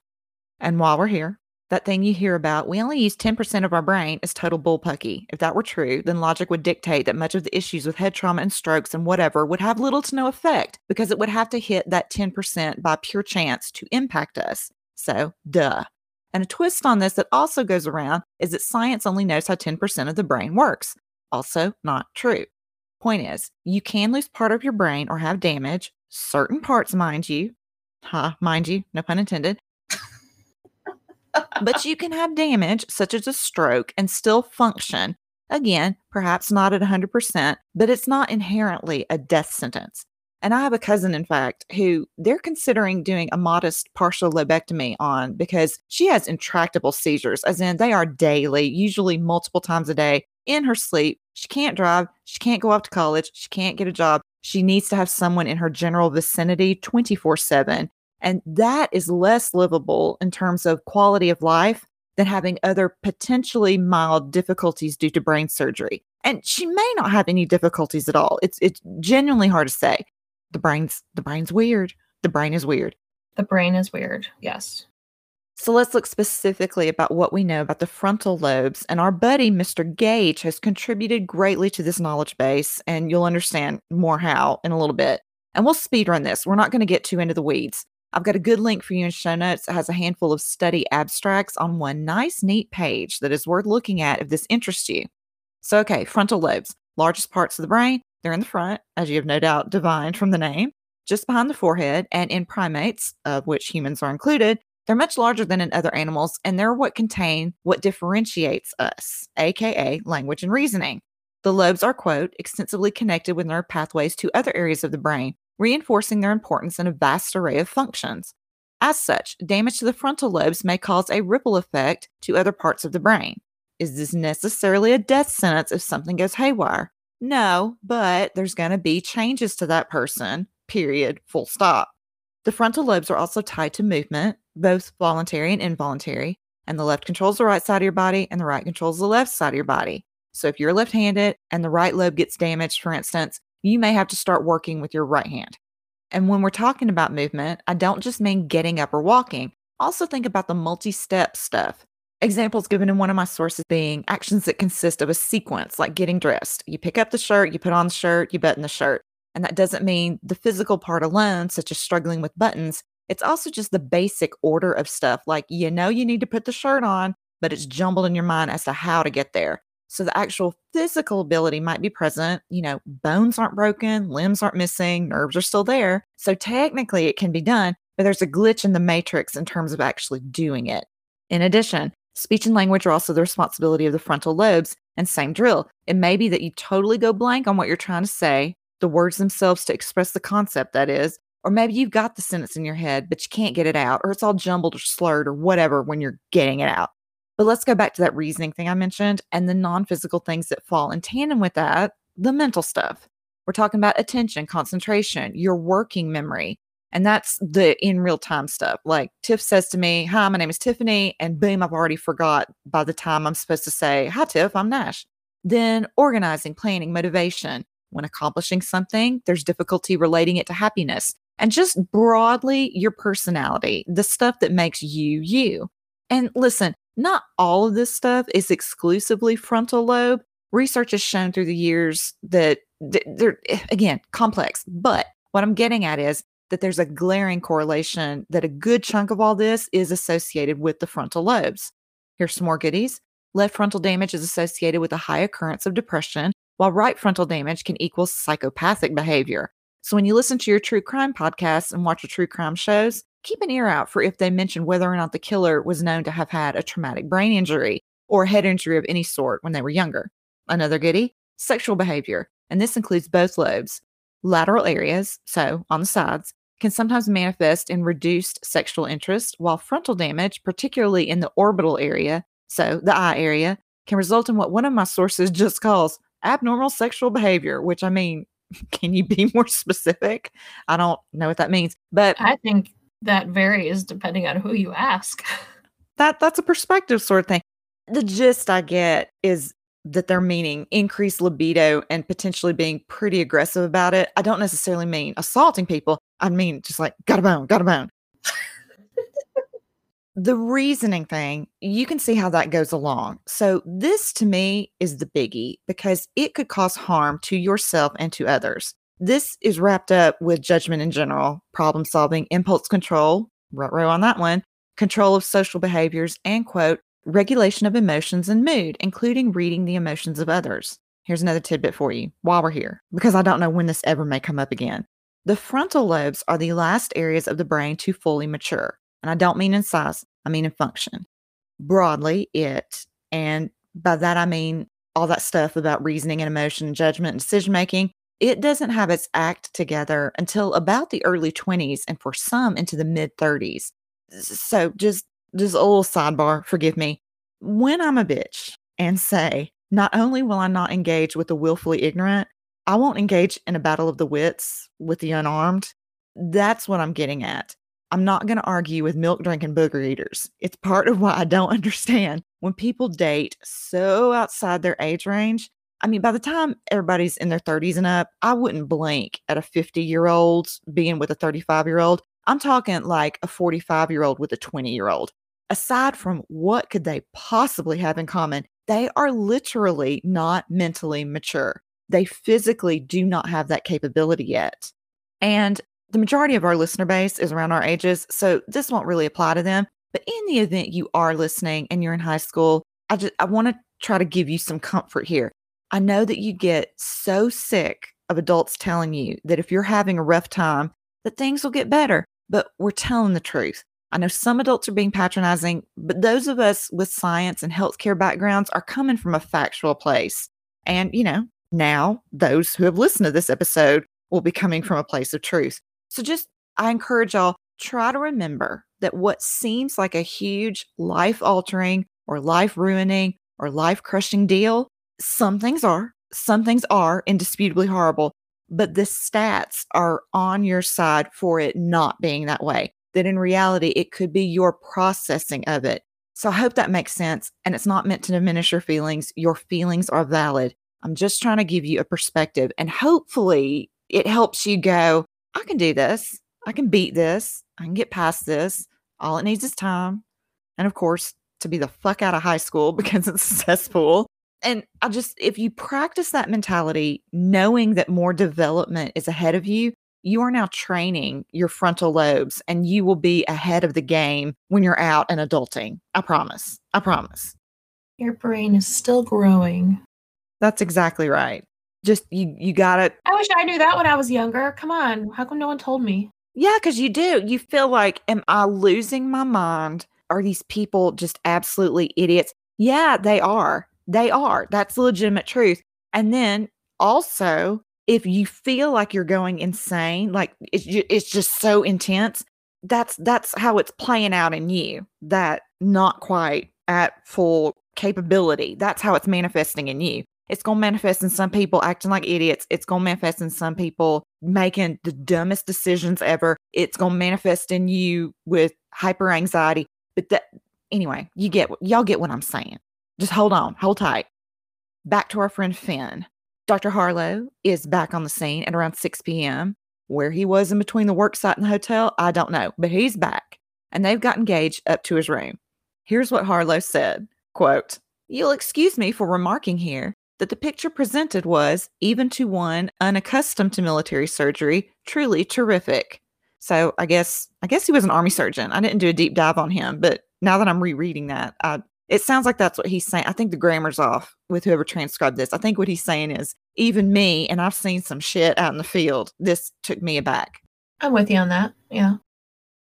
And while we're here, that thing you hear about, we only use 10% of our brain is total bullpucky. If that were true, then logic would dictate that much of the issues with head trauma and strokes and whatever would have little to no effect because it would have to hit that 10% by pure chance to impact us. So, duh. And a twist on this that also goes around is that science only knows how 10% of the brain works. Also, not true. Point is, you can lose part of your brain or have damage, certain parts, mind you. Ha, huh, mind you, no pun intended but you can have damage, such as a stroke, and still function. Again, perhaps not at 100%, but it's not inherently a death sentence. And I have a cousin, in fact, who they're considering doing a modest partial lobectomy on because she has intractable seizures, as in they are daily, usually multiple times a day in her sleep. She can't drive. She can't go off to college. She can't get a job. She needs to have someone in her general vicinity 24 7. And that is less livable in terms of quality of life than having other potentially mild difficulties due to brain surgery. And she may not have any difficulties at all. It's it's genuinely hard to say. The brain's the brain's weird. The brain is weird. The brain is weird. Yes. So let's look specifically about what we know about the frontal lobes. And our buddy, Mr. Gage, has contributed greatly to this knowledge base, and you'll understand more how in a little bit. And we'll speed run this. We're not going to get too into the weeds. I've got a good link for you in show notes. It has a handful of study abstracts on one nice, neat page that is worth looking at if this interests you. So, okay, frontal lobes, largest parts of the brain. They're in the front, as you have no doubt divined from the name, just behind the forehead. And in primates, of which humans are included, they're much larger than in other animals, and they're what contain what differentiates us, aka language and reasoning. The lobes are, quote, extensively connected with nerve pathways to other areas of the brain, reinforcing their importance in a vast array of functions. As such, damage to the frontal lobes may cause a ripple effect to other parts of the brain. Is this necessarily a death sentence if something goes haywire? No, but there's going to be changes to that person, period, full stop. The frontal lobes are also tied to movement, both voluntary and involuntary. and the left controls the right side of your body, and the right controls the left side of your body. So if you're left handed and the right lobe gets damaged, for instance, you may have to start working with your right hand. And when we're talking about movement, I don't just mean getting up or walking. Also, think about the multi step stuff. Examples given in one of my sources being actions that consist of a sequence, like getting dressed. You pick up the shirt, you put on the shirt, you button the shirt. And that doesn't mean the physical part alone, such as struggling with buttons. It's also just the basic order of stuff, like you know you need to put the shirt on, but it's jumbled in your mind as to how to get there. So the actual physical ability might be present. You know, bones aren't broken, limbs aren't missing, nerves are still there. So technically it can be done, but there's a glitch in the matrix in terms of actually doing it. In addition, speech and language are also the responsibility of the frontal lobes. And same drill. It may be that you totally go blank on what you're trying to say, the words themselves to express the concept, that is. Or maybe you've got the sentence in your head, but you can't get it out, or it's all jumbled or slurred or whatever when you're getting it out. But let's go back to that reasoning thing I mentioned and the non physical things that fall in tandem with that, the mental stuff. We're talking about attention, concentration, your working memory. And that's the in real time stuff. Like Tiff says to me, Hi, my name is Tiffany. And boom, I've already forgot by the time I'm supposed to say, Hi, Tiff, I'm Nash. Then organizing, planning, motivation. When accomplishing something, there's difficulty relating it to happiness. And just broadly, your personality, the stuff that makes you you. And listen, not all of this stuff is exclusively frontal lobe. Research has shown through the years that they're, eh, again, complex. But what I'm getting at is that there's a glaring correlation that a good chunk of all this is associated with the frontal lobes. Here's some more goodies. Left frontal damage is associated with a high occurrence of depression, while right frontal damage can equal psychopathic behavior. So when you listen to your true crime podcasts and watch your true crime shows, keep an ear out for if they mention whether or not the killer was known to have had a traumatic brain injury or head injury of any sort when they were younger. Another goodie sexual behavior, and this includes both lobes. Lateral areas, so on the sides, can sometimes manifest in reduced sexual interest, while frontal damage, particularly in the orbital area, so the eye area, can result in what one of my sources just calls abnormal sexual behavior, which I mean, can you be more specific? I don't know what that means, but I think that varies depending on who you ask. that that's a perspective sort of thing. The gist I get is that they're meaning increased libido and potentially being pretty aggressive about it. I don't necessarily mean assaulting people. I mean just like got a bone, got a bone. the reasoning thing, you can see how that goes along. So this to me is the biggie because it could cause harm to yourself and to others. This is wrapped up with judgment in general, problem solving, impulse control, right row on that one, control of social behaviors, and quote, regulation of emotions and mood, including reading the emotions of others. Here's another tidbit for you while we're here, because I don't know when this ever may come up again. The frontal lobes are the last areas of the brain to fully mature. And I don't mean in size, I mean in function. Broadly, it, and by that I mean all that stuff about reasoning and emotion, judgment, and decision making, it doesn't have its act together until about the early 20s and for some into the mid 30s. So just just a little sidebar, forgive me. When I'm a bitch and say, not only will I not engage with the willfully ignorant, I won't engage in a battle of the wits with the unarmed. That's what I'm getting at. I'm not going to argue with milk drinking booger eaters. It's part of why I don't understand when people date so outside their age range I mean, by the time everybody's in their 30s and up, I wouldn't blink at a 50 year old being with a 35 year old. I'm talking like a 45 year old with a 20 year old. Aside from what could they possibly have in common, they are literally not mentally mature. They physically do not have that capability yet. And the majority of our listener base is around our ages, so this won't really apply to them. But in the event you are listening and you're in high school, I just I want to try to give you some comfort here. I know that you get so sick of adults telling you that if you're having a rough time, that things will get better, but we're telling the truth. I know some adults are being patronizing, but those of us with science and healthcare backgrounds are coming from a factual place. And, you know, now those who have listened to this episode will be coming from a place of truth. So just, I encourage y'all, try to remember that what seems like a huge life altering or life ruining or life crushing deal some things are, some things are indisputably horrible, but the stats are on your side for it not being that way. That in reality, it could be your processing of it. So I hope that makes sense. And it's not meant to diminish your feelings. Your feelings are valid. I'm just trying to give you a perspective. And hopefully it helps you go, I can do this. I can beat this. I can get past this. All it needs is time. And of course, to be the fuck out of high school because it's a cesspool. And I just, if you practice that mentality, knowing that more development is ahead of you, you are now training your frontal lobes and you will be ahead of the game when you're out and adulting. I promise. I promise. Your brain is still growing. That's exactly right. Just you you got it. I wish I knew that when I was younger. Come on. How come no one told me? Yeah, cuz you do. You feel like am I losing my mind? Are these people just absolutely idiots? Yeah, they are. They are. That's legitimate truth. And then also, if you feel like you're going insane, like it's it's just so intense, that's that's how it's playing out in you. That not quite at full capability. That's how it's manifesting in you. It's going to manifest in some people acting like idiots. It's going to manifest in some people making the dumbest decisions ever. It's going to manifest in you with hyper anxiety. But that, anyway, you get, y'all get what I'm saying. Just hold on, hold tight. Back to our friend Finn. Dr. Harlow is back on the scene at around 6 p.m. Where he was in between the work site and the hotel, I don't know, but he's back. And they've gotten Gage up to his room. Here's what Harlow said quote, You'll excuse me for remarking here that the picture presented was, even to one unaccustomed to military surgery, truly terrific. So I guess I guess he was an army surgeon. I didn't do a deep dive on him, but now that I'm rereading that, I, it sounds like that's what he's saying. I think the grammar's off with whoever transcribed this. I think what he's saying is, even me, and I've seen some shit out in the field. This took me aback. I'm with you on that. Yeah.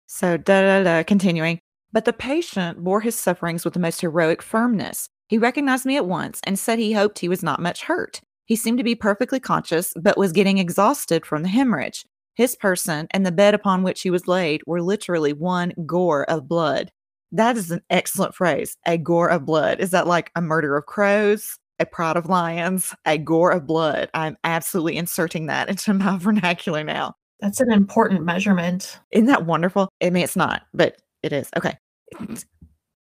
So da da da. Continuing, but the patient bore his sufferings with the most heroic firmness. He recognized me at once and said he hoped he was not much hurt. He seemed to be perfectly conscious, but was getting exhausted from the hemorrhage. His person and the bed upon which he was laid were literally one gore of blood. That is an excellent phrase. A gore of blood. Is that like a murder of crows? A pride of lions? A gore of blood. I'm absolutely inserting that into my vernacular now. That's an important measurement. Isn't that wonderful? I mean, it's not, but it is. Okay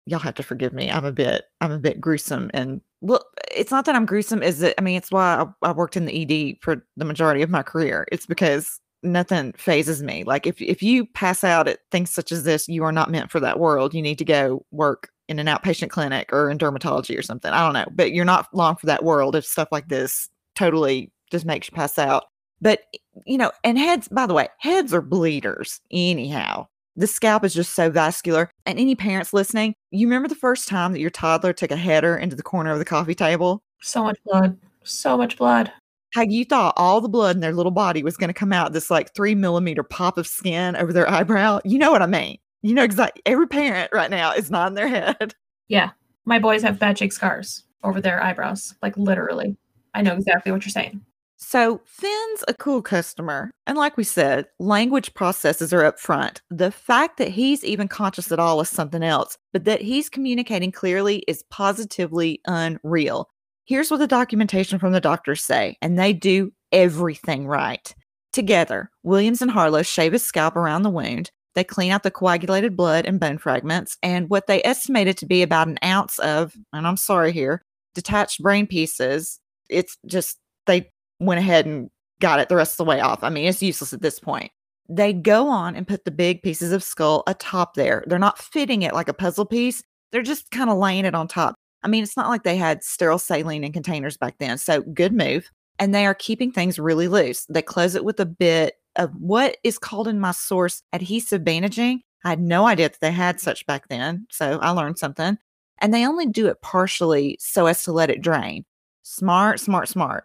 y'all have to forgive me. I'm a bit, I'm a bit gruesome. And well, it's not that I'm gruesome. Is it? I mean, it's why I, I worked in the ED for the majority of my career. It's because nothing fazes me. Like if if you pass out at things such as this, you are not meant for that world. You need to go work in an outpatient clinic or in dermatology or something. I don't know, but you're not long for that world if stuff like this totally just makes you pass out. But you know, and heads, by the way, heads are bleeders anyhow. The scalp is just so vascular. And any parents listening, you remember the first time that your toddler took a header into the corner of the coffee table? So much blood. So much blood. How you thought all the blood in their little body was going to come out this like three millimeter pop of skin over their eyebrow. You know what I mean? You know exactly. Every parent right now is nodding their head. Yeah. My boys have bad cheek scars over their eyebrows, like literally. I know exactly what you're saying. So Finn's a cool customer. And like we said, language processes are up front. The fact that he's even conscious at all is something else, but that he's communicating clearly is positively unreal. Here's what the documentation from the doctors say, and they do everything right. Together, Williams and Harlow shave his scalp around the wound. They clean out the coagulated blood and bone fragments, and what they estimated to be about an ounce of, and I'm sorry here, detached brain pieces. It's just, they went ahead and got it the rest of the way off. I mean, it's useless at this point. They go on and put the big pieces of skull atop there. They're not fitting it like a puzzle piece, they're just kind of laying it on top. I mean, it's not like they had sterile saline in containers back then. So, good move. And they are keeping things really loose. They close it with a bit of what is called in my source adhesive bandaging. I had no idea that they had such back then. So, I learned something. And they only do it partially so as to let it drain. Smart, smart, smart.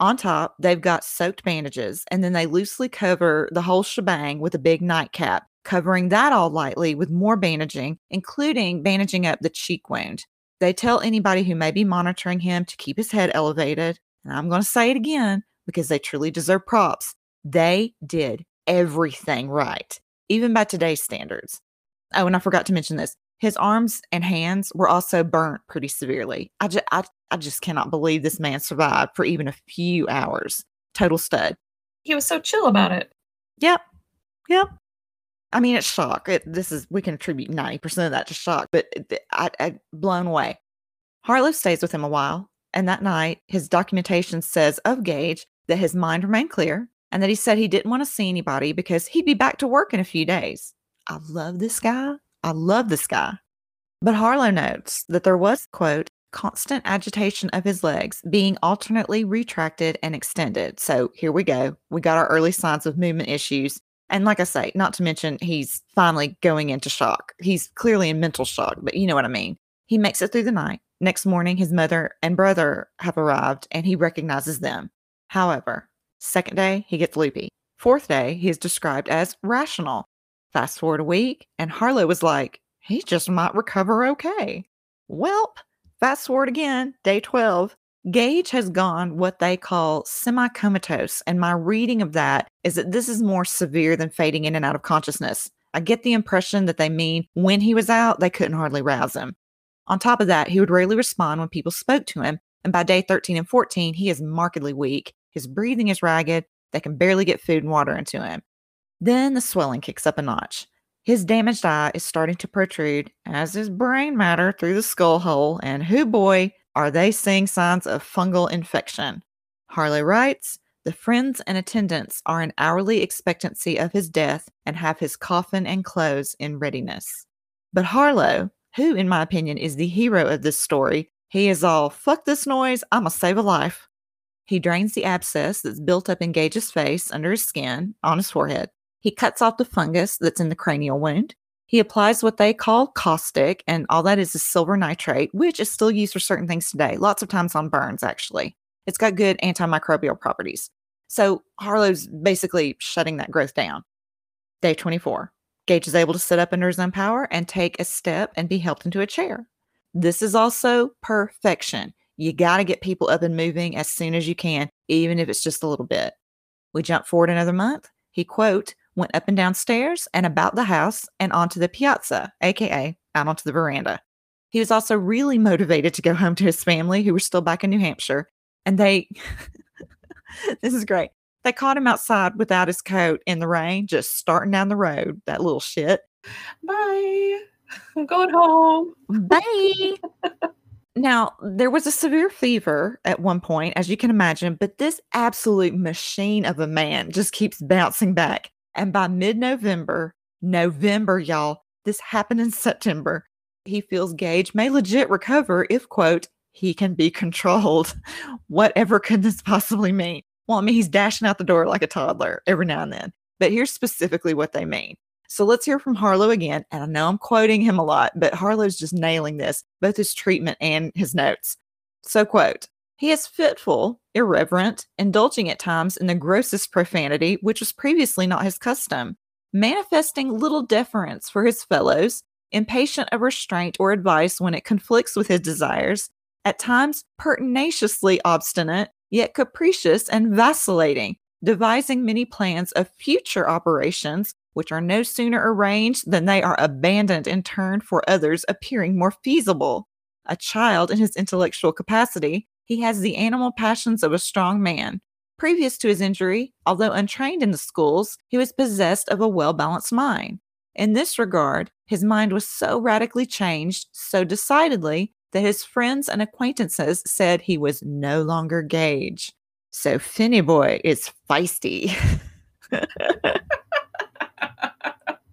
On top, they've got soaked bandages, and then they loosely cover the whole shebang with a big nightcap, covering that all lightly with more bandaging, including bandaging up the cheek wound. They tell anybody who may be monitoring him to keep his head elevated. And I'm going to say it again because they truly deserve props. They did everything right, even by today's standards. Oh, and I forgot to mention this. His arms and hands were also burnt pretty severely. I just, I, I just cannot believe this man survived for even a few hours. Total stud. He was so chill about it. Yep. Yep. I mean, it's shock. It, this is we can attribute ninety percent of that to shock, but it, I, I blown away. Harlow stays with him a while, and that night, his documentation says of Gage that his mind remained clear and that he said he didn't want to see anybody because he'd be back to work in a few days. I love this guy. I love this guy. But Harlow notes that there was, quote, constant agitation of his legs being alternately retracted and extended. So here we go. We got our early signs of movement issues. And like I say, not to mention he's finally going into shock. He's clearly in mental shock, but you know what I mean. He makes it through the night. Next morning, his mother and brother have arrived and he recognizes them. However, second day, he gets loopy. Fourth day, he is described as rational. Fast forward a week, and Harlow was like, he just might recover okay. Welp, fast forward again, day 12. Gage has gone what they call semi comatose, and my reading of that is that this is more severe than fading in and out of consciousness. I get the impression that they mean when he was out, they couldn't hardly rouse him. On top of that, he would rarely respond when people spoke to him, and by day 13 and 14, he is markedly weak. His breathing is ragged, they can barely get food and water into him. Then the swelling kicks up a notch. His damaged eye is starting to protrude, as is brain matter through the skull hole, and who boy, are they seeing signs of fungal infection. Harlow writes, the friends and attendants are in hourly expectancy of his death and have his coffin and clothes in readiness. But Harlow, who, in my opinion, is the hero of this story, he is all, fuck this noise, I'm gonna save a life. He drains the abscess that's built up in Gage's face under his skin on his forehead. He cuts off the fungus that's in the cranial wound. He applies what they call caustic, and all that is is silver nitrate, which is still used for certain things today, lots of times on burns, actually. It's got good antimicrobial properties. So Harlow's basically shutting that growth down. Day 24. Gage is able to sit up under his own power and take a step and be helped into a chair. This is also perfection. You got to get people up and moving as soon as you can, even if it's just a little bit. We jump forward another month. He, quote, went up and down stairs and about the house and onto the piazza, aka out onto the veranda. He was also really motivated to go home to his family, who were still back in New Hampshire. And they, this is great. They caught him outside without his coat in the rain, just starting down the road. That little shit. Bye. I'm going home. Bye. now, there was a severe fever at one point, as you can imagine, but this absolute machine of a man just keeps bouncing back. And by mid November, November, y'all, this happened in September. He feels Gage may legit recover if, quote, he can be controlled. Whatever could this possibly mean? Well, I mean, he's dashing out the door like a toddler every now and then. But here's specifically what they mean. So let's hear from Harlow again. And I know I'm quoting him a lot, but Harlow's just nailing this, both his treatment and his notes. So, quote, he is fitful, irreverent, indulging at times in the grossest profanity, which was previously not his custom, manifesting little deference for his fellows, impatient of restraint or advice when it conflicts with his desires, at times pertinaciously obstinate, yet capricious and vacillating, devising many plans of future operations, which are no sooner arranged than they are abandoned in turn for others appearing more feasible. A child in his intellectual capacity, he has the animal passions of a strong man. Previous to his injury, although untrained in the schools, he was possessed of a well balanced mind. In this regard, his mind was so radically changed, so decidedly, that his friends and acquaintances said he was no longer Gage. So Finny Boy is feisty.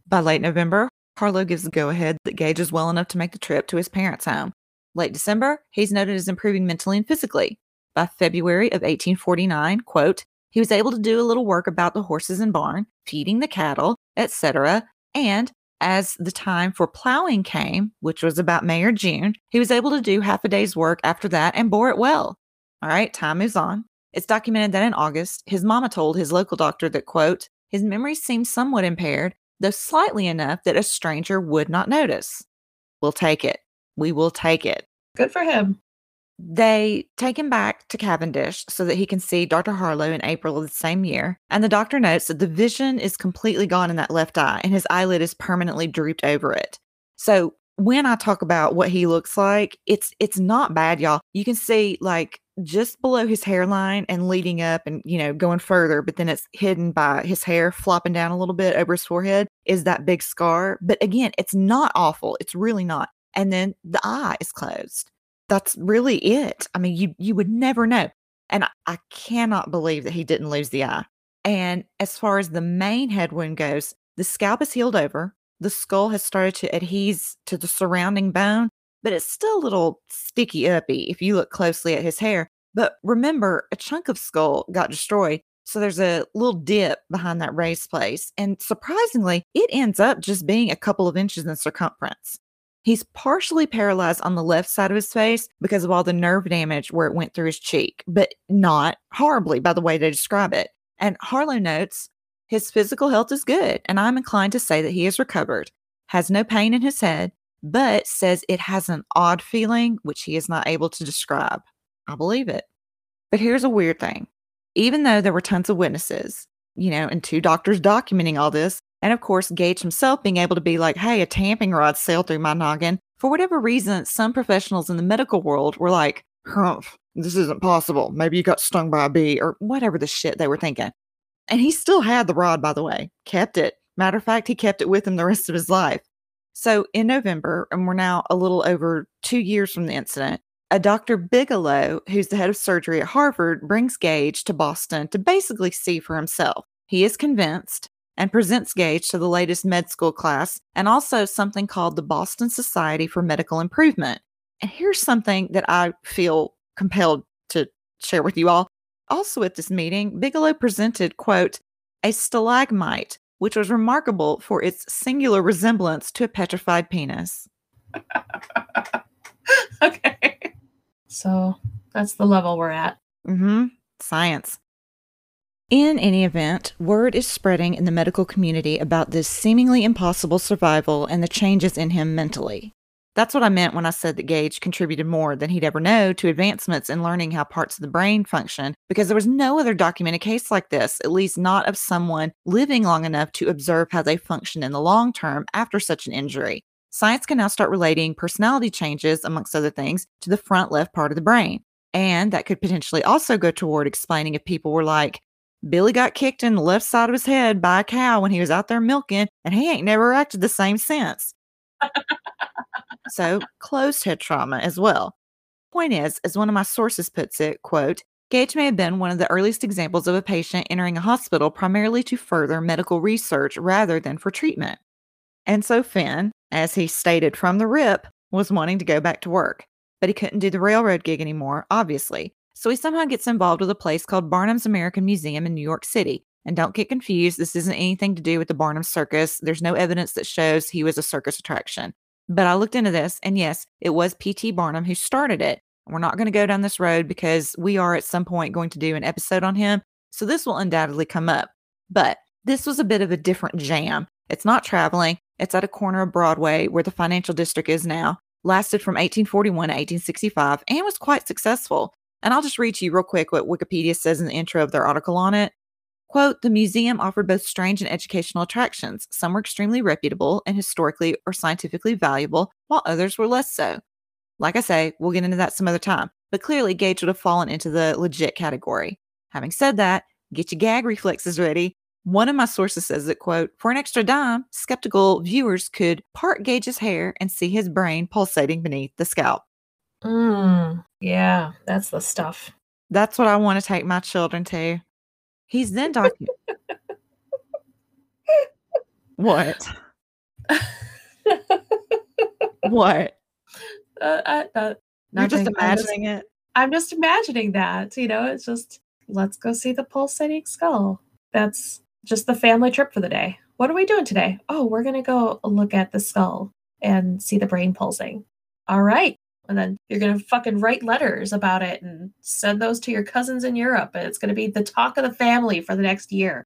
By late November, Harlow gives the go ahead that Gage is well enough to make the trip to his parents' home. Late December, he's noted as improving mentally and physically. By February of 1849, quote, he was able to do a little work about the horses and barn, feeding the cattle, etc., and as the time for plowing came, which was about May or June, he was able to do half a day's work after that and bore it well. All right, time moves on. It's documented that in August, his mama told his local doctor that, quote, his memory seemed somewhat impaired, though slightly enough that a stranger would not notice. We'll take it. We will take it. Good for him. They take him back to Cavendish so that he can see Dr. Harlow in April of the same year. And the doctor notes that the vision is completely gone in that left eye and his eyelid is permanently drooped over it. So when I talk about what he looks like, it's it's not bad, y'all. You can see like just below his hairline and leading up and you know going further, but then it's hidden by his hair flopping down a little bit over his forehead is that big scar. But again, it's not awful. It's really not. And then the eye is closed. That's really it. I mean, you you would never know. And I, I cannot believe that he didn't lose the eye. And as far as the main head wound goes, the scalp is healed over. The skull has started to adhere to the surrounding bone, but it's still a little sticky uppy if you look closely at his hair. But remember, a chunk of skull got destroyed. So there's a little dip behind that raised place. And surprisingly, it ends up just being a couple of inches in circumference. He's partially paralyzed on the left side of his face because of all the nerve damage where it went through his cheek, but not horribly by the way they describe it. And Harlow notes his physical health is good, and I'm inclined to say that he has recovered, has no pain in his head, but says it has an odd feeling which he is not able to describe. I believe it. But here's a weird thing. Even though there were tons of witnesses, you know, and two doctors documenting all this, and of course, Gage himself being able to be like, hey, a tamping rod sailed through my noggin. For whatever reason, some professionals in the medical world were like, humph, this isn't possible. Maybe you got stung by a bee or whatever the shit they were thinking. And he still had the rod, by the way, kept it. Matter of fact, he kept it with him the rest of his life. So in November, and we're now a little over two years from the incident, a Dr. Bigelow, who's the head of surgery at Harvard, brings Gage to Boston to basically see for himself. He is convinced and presents Gage to the latest med school class and also something called the Boston Society for Medical Improvement. And here's something that I feel compelled to share with you all. Also at this meeting, Bigelow presented, quote, a stalagmite, which was remarkable for its singular resemblance to a petrified penis. okay. So that's the level we're at. Mm-hmm. Science. In any event, word is spreading in the medical community about this seemingly impossible survival and the changes in him mentally. That's what I meant when I said that Gage contributed more than he'd ever know to advancements in learning how parts of the brain function, because there was no other documented case like this, at least not of someone living long enough to observe how they function in the long term after such an injury. Science can now start relating personality changes, amongst other things, to the front left part of the brain. And that could potentially also go toward explaining if people were like, Billy got kicked in the left side of his head by a cow when he was out there milking, and he ain't never acted the same since. so, closed head trauma as well. Point is, as one of my sources puts it, quote, Gage may have been one of the earliest examples of a patient entering a hospital primarily to further medical research rather than for treatment. And so Finn, as he stated from the rip, was wanting to go back to work, but he couldn't do the railroad gig anymore, obviously. So he somehow gets involved with a place called Barnum's American Museum in New York City. And don't get confused, this isn't anything to do with the Barnum Circus. There's no evidence that shows he was a circus attraction. But I looked into this, and yes, it was P.T. Barnum who started it. We're not going to go down this road because we are at some point going to do an episode on him. So this will undoubtedly come up. But this was a bit of a different jam. It's not traveling, it's at a corner of Broadway where the financial district is now. Lasted from 1841 to 1865 and was quite successful. And I'll just read to you real quick what Wikipedia says in the intro of their article on it. Quote, the museum offered both strange and educational attractions. Some were extremely reputable and historically or scientifically valuable, while others were less so. Like I say, we'll get into that some other time, but clearly Gage would have fallen into the legit category. Having said that, get your gag reflexes ready. One of my sources says that, quote, for an extra dime, skeptical viewers could part Gage's hair and see his brain pulsating beneath the scalp. Mm, yeah, that's the stuff. That's what I want to take my children to. He's then talking. what? what? Uh, I, uh, You're just nothing. I'm just- imagining it. I'm just imagining that. You know, it's just let's go see the pulsating skull. That's just the family trip for the day. What are we doing today? Oh, we're gonna go look at the skull and see the brain pulsing. All right. And then you're gonna fucking write letters about it and send those to your cousins in Europe, and it's gonna be the talk of the family for the next year.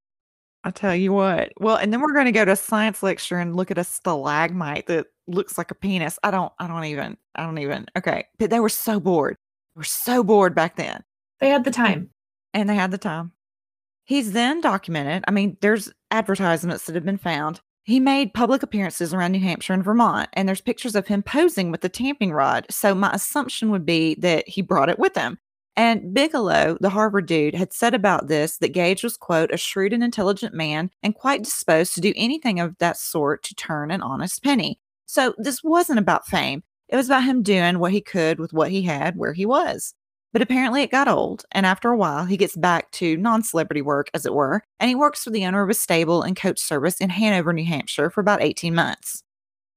I'll tell you what. Well, and then we're going to go to a science lecture and look at a stalagmite that looks like a penis. I don't. I don't even. I don't even. Okay, but they were so bored. They were so bored back then, They had the time. and they had the time. He's then documented. I mean, there's advertisements that have been found. He made public appearances around New Hampshire and Vermont, and there's pictures of him posing with the tamping rod. So my assumption would be that he brought it with him. And Bigelow, the Harvard dude, had said about this that Gage was, quote, a shrewd and intelligent man and quite disposed to do anything of that sort to turn an honest penny. So this wasn't about fame. It was about him doing what he could with what he had where he was. But apparently it got old, and after a while, he gets back to non celebrity work, as it were, and he works for the owner of a stable and coach service in Hanover, New Hampshire for about 18 months.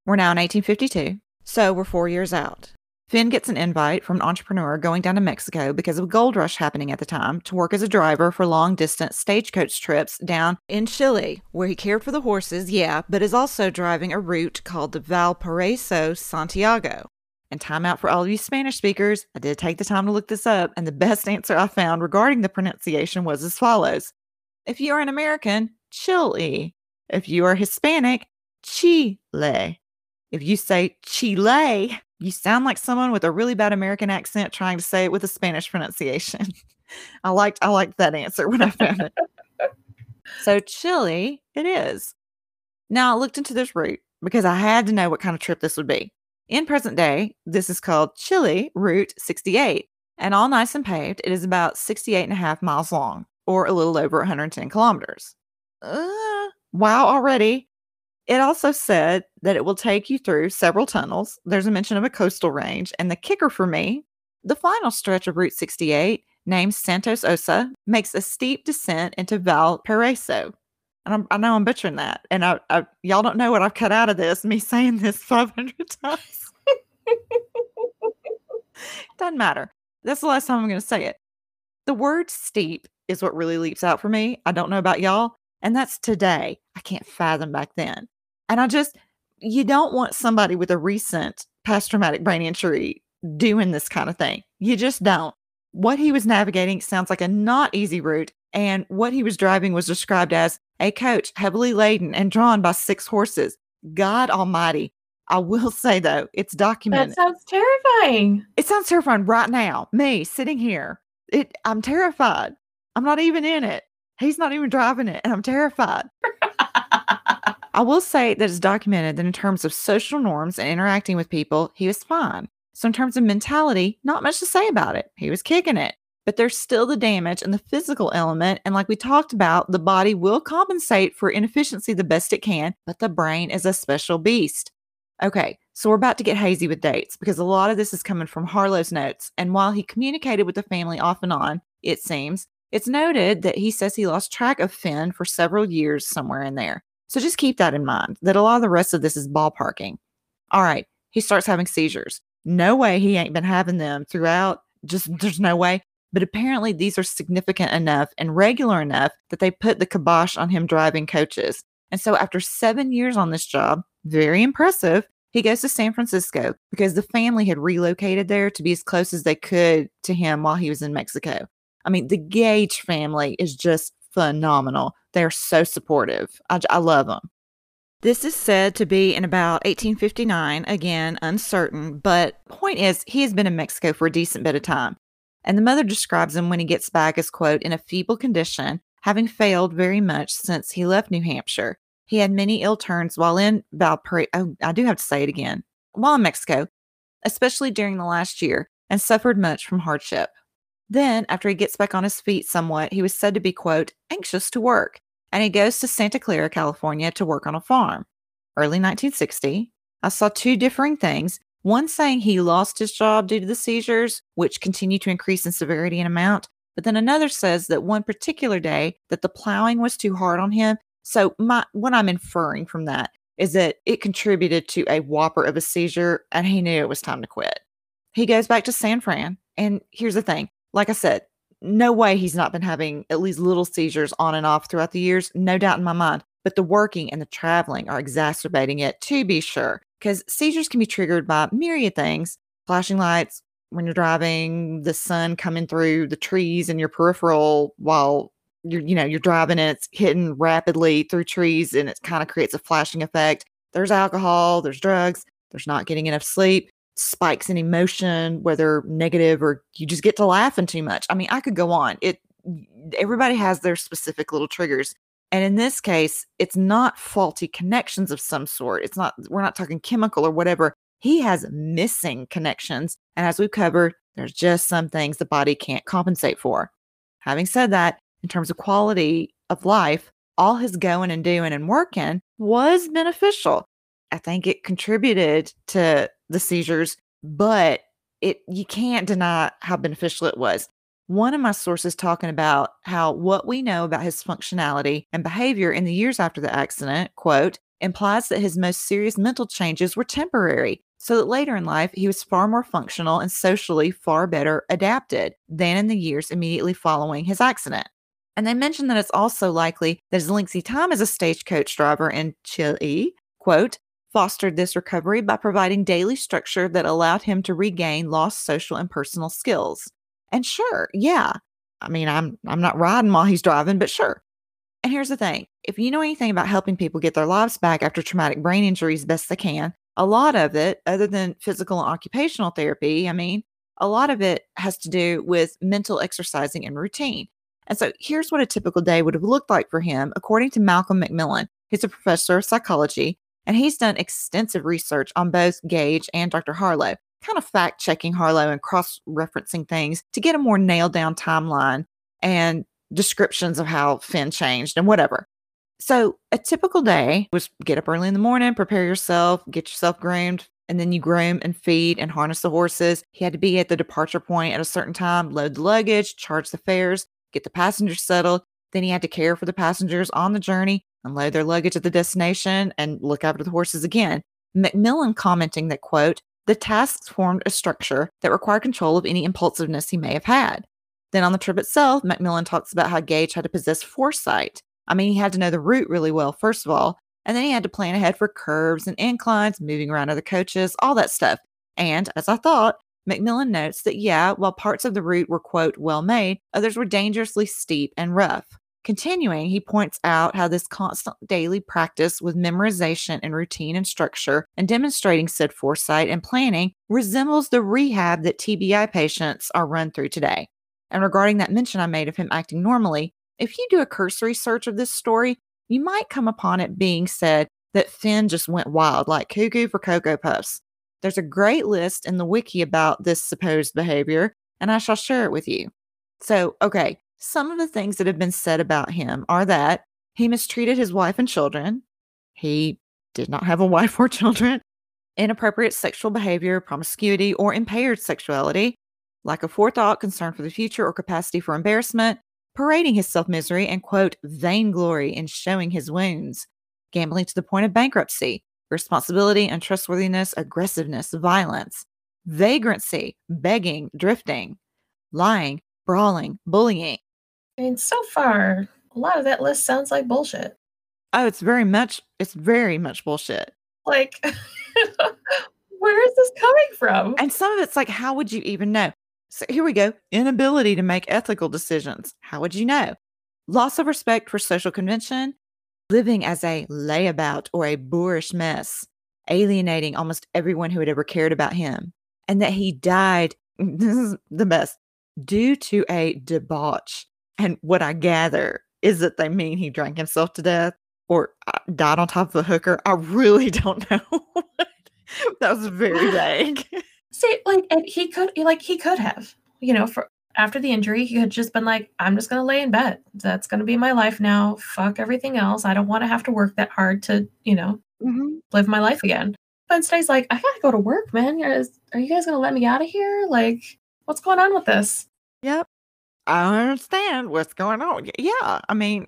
We're now in 1852, so we're four years out. Finn gets an invite from an entrepreneur going down to Mexico because of a gold rush happening at the time to work as a driver for long distance stagecoach trips down in Chile, where he cared for the horses, yeah, but is also driving a route called the Valparaiso Santiago. And time out for all of you Spanish speakers. I did take the time to look this up, and the best answer I found regarding the pronunciation was as follows If you are an American, Chile. If you are Hispanic, Chile. If you say Chile, you sound like someone with a really bad American accent trying to say it with a Spanish pronunciation. I liked I liked that answer when I found it. so Chile it is. Now I looked into this route because I had to know what kind of trip this would be. In present day, this is called Chile Route 68, and all nice and paved, it is about 68 and a half miles long, or a little over 110 kilometers. Uh, wow, already. It also said that it will take you through several tunnels. There's a mention of a coastal range, and the kicker for me, the final stretch of Route 68, named Santos Ossa, makes a steep descent into Valparaiso. And I'm, i know I'm butchering that. And I, I, y'all don't know what I've cut out of this, me saying this 500 times. Doesn't matter. That's the last time I'm going to say it. The word steep is what really leaps out for me. I don't know about y'all. And that's today. I can't fathom back then. And I just, you don't want somebody with a recent past traumatic brain injury doing this kind of thing. You just don't. What he was navigating sounds like a not easy route. And what he was driving was described as a coach heavily laden and drawn by six horses. God Almighty, I will say though, it's documented. That sounds terrifying. It sounds terrifying right now. Me sitting here, it I'm terrified. I'm not even in it. He's not even driving it, and I'm terrified. I will say that it's documented that in terms of social norms and interacting with people, he was fine. So, in terms of mentality, not much to say about it. He was kicking it. But there's still the damage and the physical element. And like we talked about, the body will compensate for inefficiency the best it can, but the brain is a special beast. Okay, so we're about to get hazy with dates because a lot of this is coming from Harlow's notes. And while he communicated with the family off and on, it seems, it's noted that he says he lost track of Finn for several years somewhere in there. So just keep that in mind that a lot of the rest of this is ballparking. All right, he starts having seizures. No way he ain't been having them throughout. Just there's no way. But apparently, these are significant enough and regular enough that they put the kibosh on him driving coaches. And so, after seven years on this job, very impressive, he goes to San Francisco because the family had relocated there to be as close as they could to him while he was in Mexico. I mean, the Gage family is just phenomenal. They're so supportive. I, I love them. This is said to be in about 1859, again, uncertain, but point is, he has been in Mexico for a decent bit of time. And the mother describes him when he gets back as, quote, in a feeble condition, having failed very much since he left New Hampshire. He had many ill turns while in Valparaiso. Oh, I do have to say it again. While in Mexico, especially during the last year, and suffered much from hardship. Then, after he gets back on his feet somewhat, he was said to be, quote, anxious to work, and he goes to Santa Clara, California to work on a farm. Early 1960, I saw two differing things. One saying he lost his job due to the seizures, which continue to increase in severity and amount. But then another says that one particular day that the plowing was too hard on him so my what I'm inferring from that is that it contributed to a whopper of a seizure and he knew it was time to quit. He goes back to San Fran. And here's the thing like I said, no way he's not been having at least little seizures on and off throughout the years, no doubt in my mind. But the working and the traveling are exacerbating it to be sure, because seizures can be triggered by myriad things flashing lights when you're driving, the sun coming through the trees in your peripheral while you're you know you're driving and it's hitting rapidly through trees and it kind of creates a flashing effect. There's alcohol there's drugs there's not getting enough sleep spikes in emotion whether negative or you just get to laughing too much. I mean i could go on. It everybody has their specific little triggers And in this case, it's not faulty connections of some sort. It's not, we're not talking chemical or whatever. He has missing connections. And as we've covered, there's just some things the body can't compensate for. Having said that, in terms of quality of life, all his going and doing and working was beneficial. I think it contributed to the seizures, but it you can't deny how beneficial it was. One of my sources talking about how what we know about his functionality and behavior in the years after the accident, quote, implies that his most serious mental changes were temporary, so that later in life he was far more functional and socially far better adapted than in the years immediately following his accident. And they mentioned that it's also likely that his lengthy time as a stagecoach driver in Chile, quote, fostered this recovery by providing daily structure that allowed him to regain lost social and personal skills. And sure, yeah. I mean, I'm I'm not riding while he's driving, but sure. And here's the thing. If you know anything about helping people get their lives back after traumatic brain injuries best they can, a lot of it, other than physical and occupational therapy, I mean, a lot of it has to do with mental exercising and routine. And so here's what a typical day would have looked like for him, according to Malcolm Macmillan. He's a professor of psychology, and he's done extensive research on both Gage and Dr. Harlow, kind of fact checking Harlow and cross referencing things to get a more nailed down timeline and descriptions of how Finn changed and whatever. So a typical day was get up early in the morning, prepare yourself, get yourself groomed, and then you groom and feed and harness the horses. He had to be at the departure point at a certain time, load the luggage, charge the fares, get the passengers settled. Then he had to care for the passengers on the journey, unload their luggage at the destination, and look after the horses again. Macmillan commenting that, quote, the tasks formed a structure that required control of any impulsiveness he may have had. Then on the trip itself, Macmillan talks about how Gage had to possess foresight. I mean, he had to know the route really well, first of all, and then he had to plan ahead for curves and inclines, moving around other coaches, all that stuff. And as I thought, Macmillan notes that, yeah, while parts of the route were, quote, well made, others were dangerously steep and rough. Continuing, he points out how this constant daily practice with memorization and routine and structure and demonstrating said foresight and planning resembles the rehab that TBI patients are run through today. And regarding that mention I made of him acting normally, if you do a cursory search of this story, you might come upon it being said that Finn just went wild like cuckoo for Cocoa Puffs. There's a great list in the wiki about this supposed behavior, and I shall share it with you. So, okay, some of the things that have been said about him are that he mistreated his wife and children, he did not have a wife or children, inappropriate sexual behavior, promiscuity, or impaired sexuality, lack of forethought, concern for the future, or capacity for embarrassment, parading his self misery and, quote, vainglory in showing his wounds, gambling to the point of bankruptcy, responsibility, untrustworthiness, aggressiveness, violence, vagrancy, begging, drifting, lying, brawling, bullying. I mean, so far, a lot of that list sounds like bullshit. Oh, it's very much, it's very much bullshit. Like, where is this coming from? And some of it's like, how would you even know? So here we go inability to make ethical decisions. How would you know? Loss of respect for social convention, living as a layabout or a boorish mess, alienating almost everyone who had ever cared about him, and that he died, this is the best, due to a debauch. And what I gather is that they mean he drank himself to death or uh, died on top of a hooker. I really don't know. that was very vague. See, like, and he could, like, he could have, you know, for after the injury, he had just been like, I'm just going to lay in bed. That's going to be my life now. Fuck everything else. I don't want to have to work that hard to, you know, mm-hmm. live my life again. But instead, he's like, I got to go to work, man. Are you guys going to let me out of here? Like, what's going on with this? Yep. I understand what's going on. Yeah. I mean,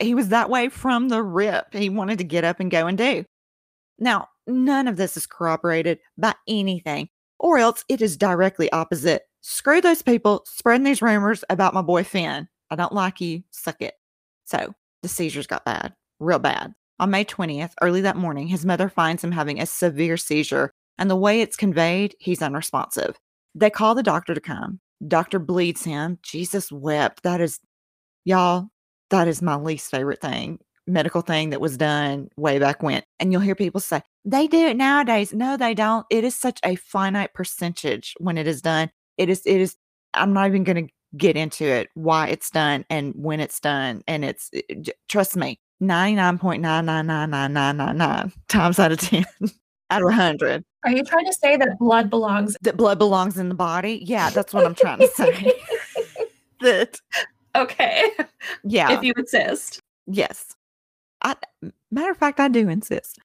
he was that way from the rip. He wanted to get up and go and do. Now, none of this is corroborated by anything, or else it is directly opposite Screw those people spreading these rumors about my boy Finn. I don't like you. Suck it. So the seizures got bad, real bad. On May 20th, early that morning, his mother finds him having a severe seizure, and the way it's conveyed, he's unresponsive. They call the doctor to come. Doctor bleeds him. Jesus wept. That is, y'all, that is my least favorite thing, medical thing that was done way back when. And you'll hear people say, they do it nowadays. No, they don't. It is such a finite percentage when it is done it is it is i'm not even going to get into it why it's done and when it's done and it's it, trust me 99.9999999 times out of 10 out of 100 Are you trying to say that blood belongs? that blood belongs in the body. Yeah, that's what I'm trying to say. that, okay, yeah, if you insist. yes. I, matter of fact, I do insist.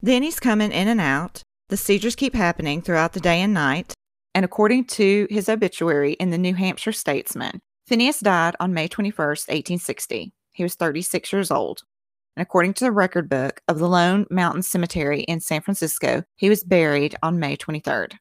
Then he's coming in and out. The seizures keep happening throughout the day and night. And according to his obituary in the New Hampshire Statesman, Phineas died on May 21st, 1860. He was 36 years old. And according to the record book of the Lone Mountain Cemetery in San Francisco, he was buried on May 23rd.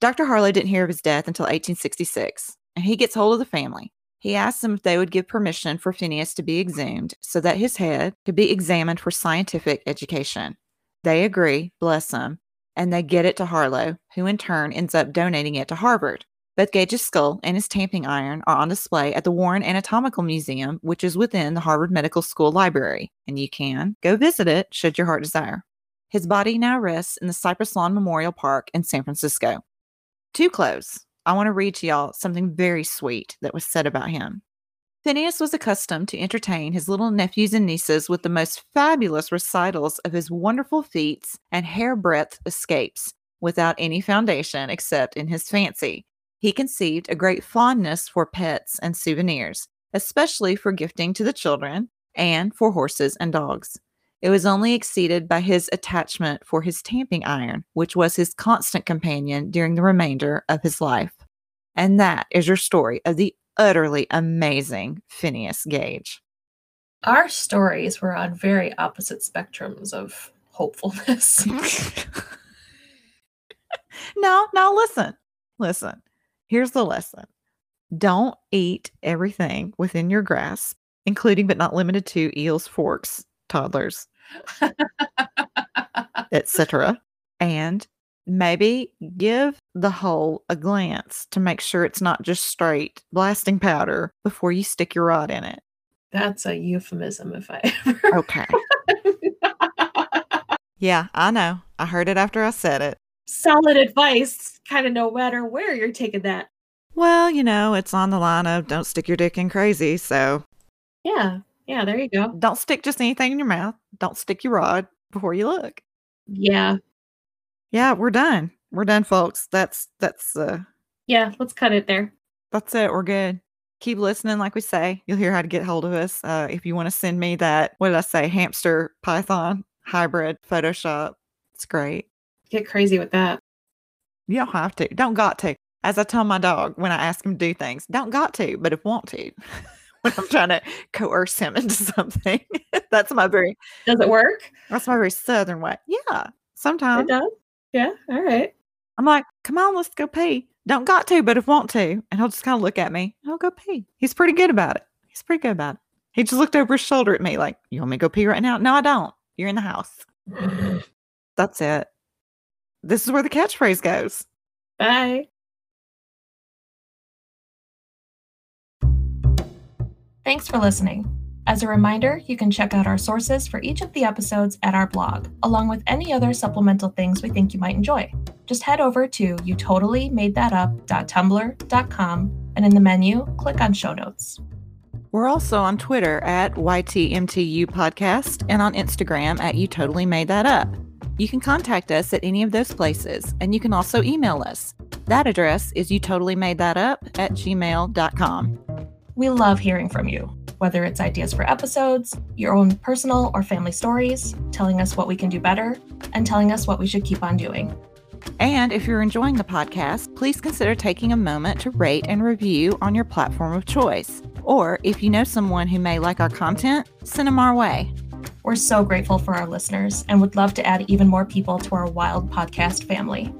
Dr. Harlow didn't hear of his death until 1866, and he gets hold of the family. He asks them if they would give permission for Phineas to be exhumed so that his head could be examined for scientific education. They agree, bless them, and they get it to Harlow, who in turn ends up donating it to Harvard. Both Gage's skull and his tamping iron are on display at the Warren Anatomical Museum, which is within the Harvard Medical School library, and you can go visit it should your heart desire. His body now rests in the Cypress Lawn Memorial Park in San Francisco. To close, I want to read to y'all something very sweet that was said about him. Phineas was accustomed to entertain his little nephews and nieces with the most fabulous recitals of his wonderful feats and hairbreadth escapes without any foundation except in his fancy. He conceived a great fondness for pets and souvenirs, especially for gifting to the children and for horses and dogs. It was only exceeded by his attachment for his tamping iron, which was his constant companion during the remainder of his life. And that is your story of the utterly amazing Phineas Gage. Our stories were on very opposite spectrums of hopefulness. no, no, listen, listen. Here's the lesson don't eat everything within your grasp, including but not limited to eels, forks, toddlers, etc. And maybe give the hole a glance to make sure it's not just straight blasting powder before you stick your rod in it. That's a euphemism if I ever. Okay. yeah, I know. I heard it after I said it. Solid advice, kind of no matter where you're taking that. Well, you know, it's on the line of don't stick your dick in crazy. So Yeah, yeah, there you go. don't stick just anything in your mouth. Don't stick your rod before you look. Yeah, Yeah, we're done. We're done, folks. That's that's uh yeah, let's cut it there. that's it. We're good. Keep listening, like we say. You'll hear how to get hold of us. Uh, if you want to send me that, what did I say? Hamster Python hybrid Photoshop. It's great. Get crazy with that. You don't have to. Don't got to. As I tell my dog when I ask him to do things, don't got to, but if want to. when I'm trying to coerce him into something. that's my very Does it work? that's my very southern way. Yeah. Sometimes. It does. Yeah. All right. I'm like, come on, let's go pee. Don't got to, but if want to. And he'll just kind of look at me. I'll go pee. He's pretty good about it. He's pretty good about it. He just looked over his shoulder at me like, you want me to go pee right now? No, I don't. You're in the house. That's it. This is where the catchphrase goes. Bye. Thanks for listening. As a reminder, you can check out our sources for each of the episodes at our blog, along with any other supplemental things we think you might enjoy. Just head over to youtotallymadethatup.tumblr.com and in the menu, click on show notes. We're also on Twitter at YTMTU Podcast and on Instagram at You Totally Made That Up. You can contact us at any of those places, and you can also email us. That address is you totally made that up at gmail.com. We love hearing from you, whether it's ideas for episodes, your own personal or family stories, telling us what we can do better, and telling us what we should keep on doing. And if you're enjoying the podcast, please consider taking a moment to rate and review on your platform of choice. Or if you know someone who may like our content, send them our way. We're so grateful for our listeners and would love to add even more people to our wild podcast family.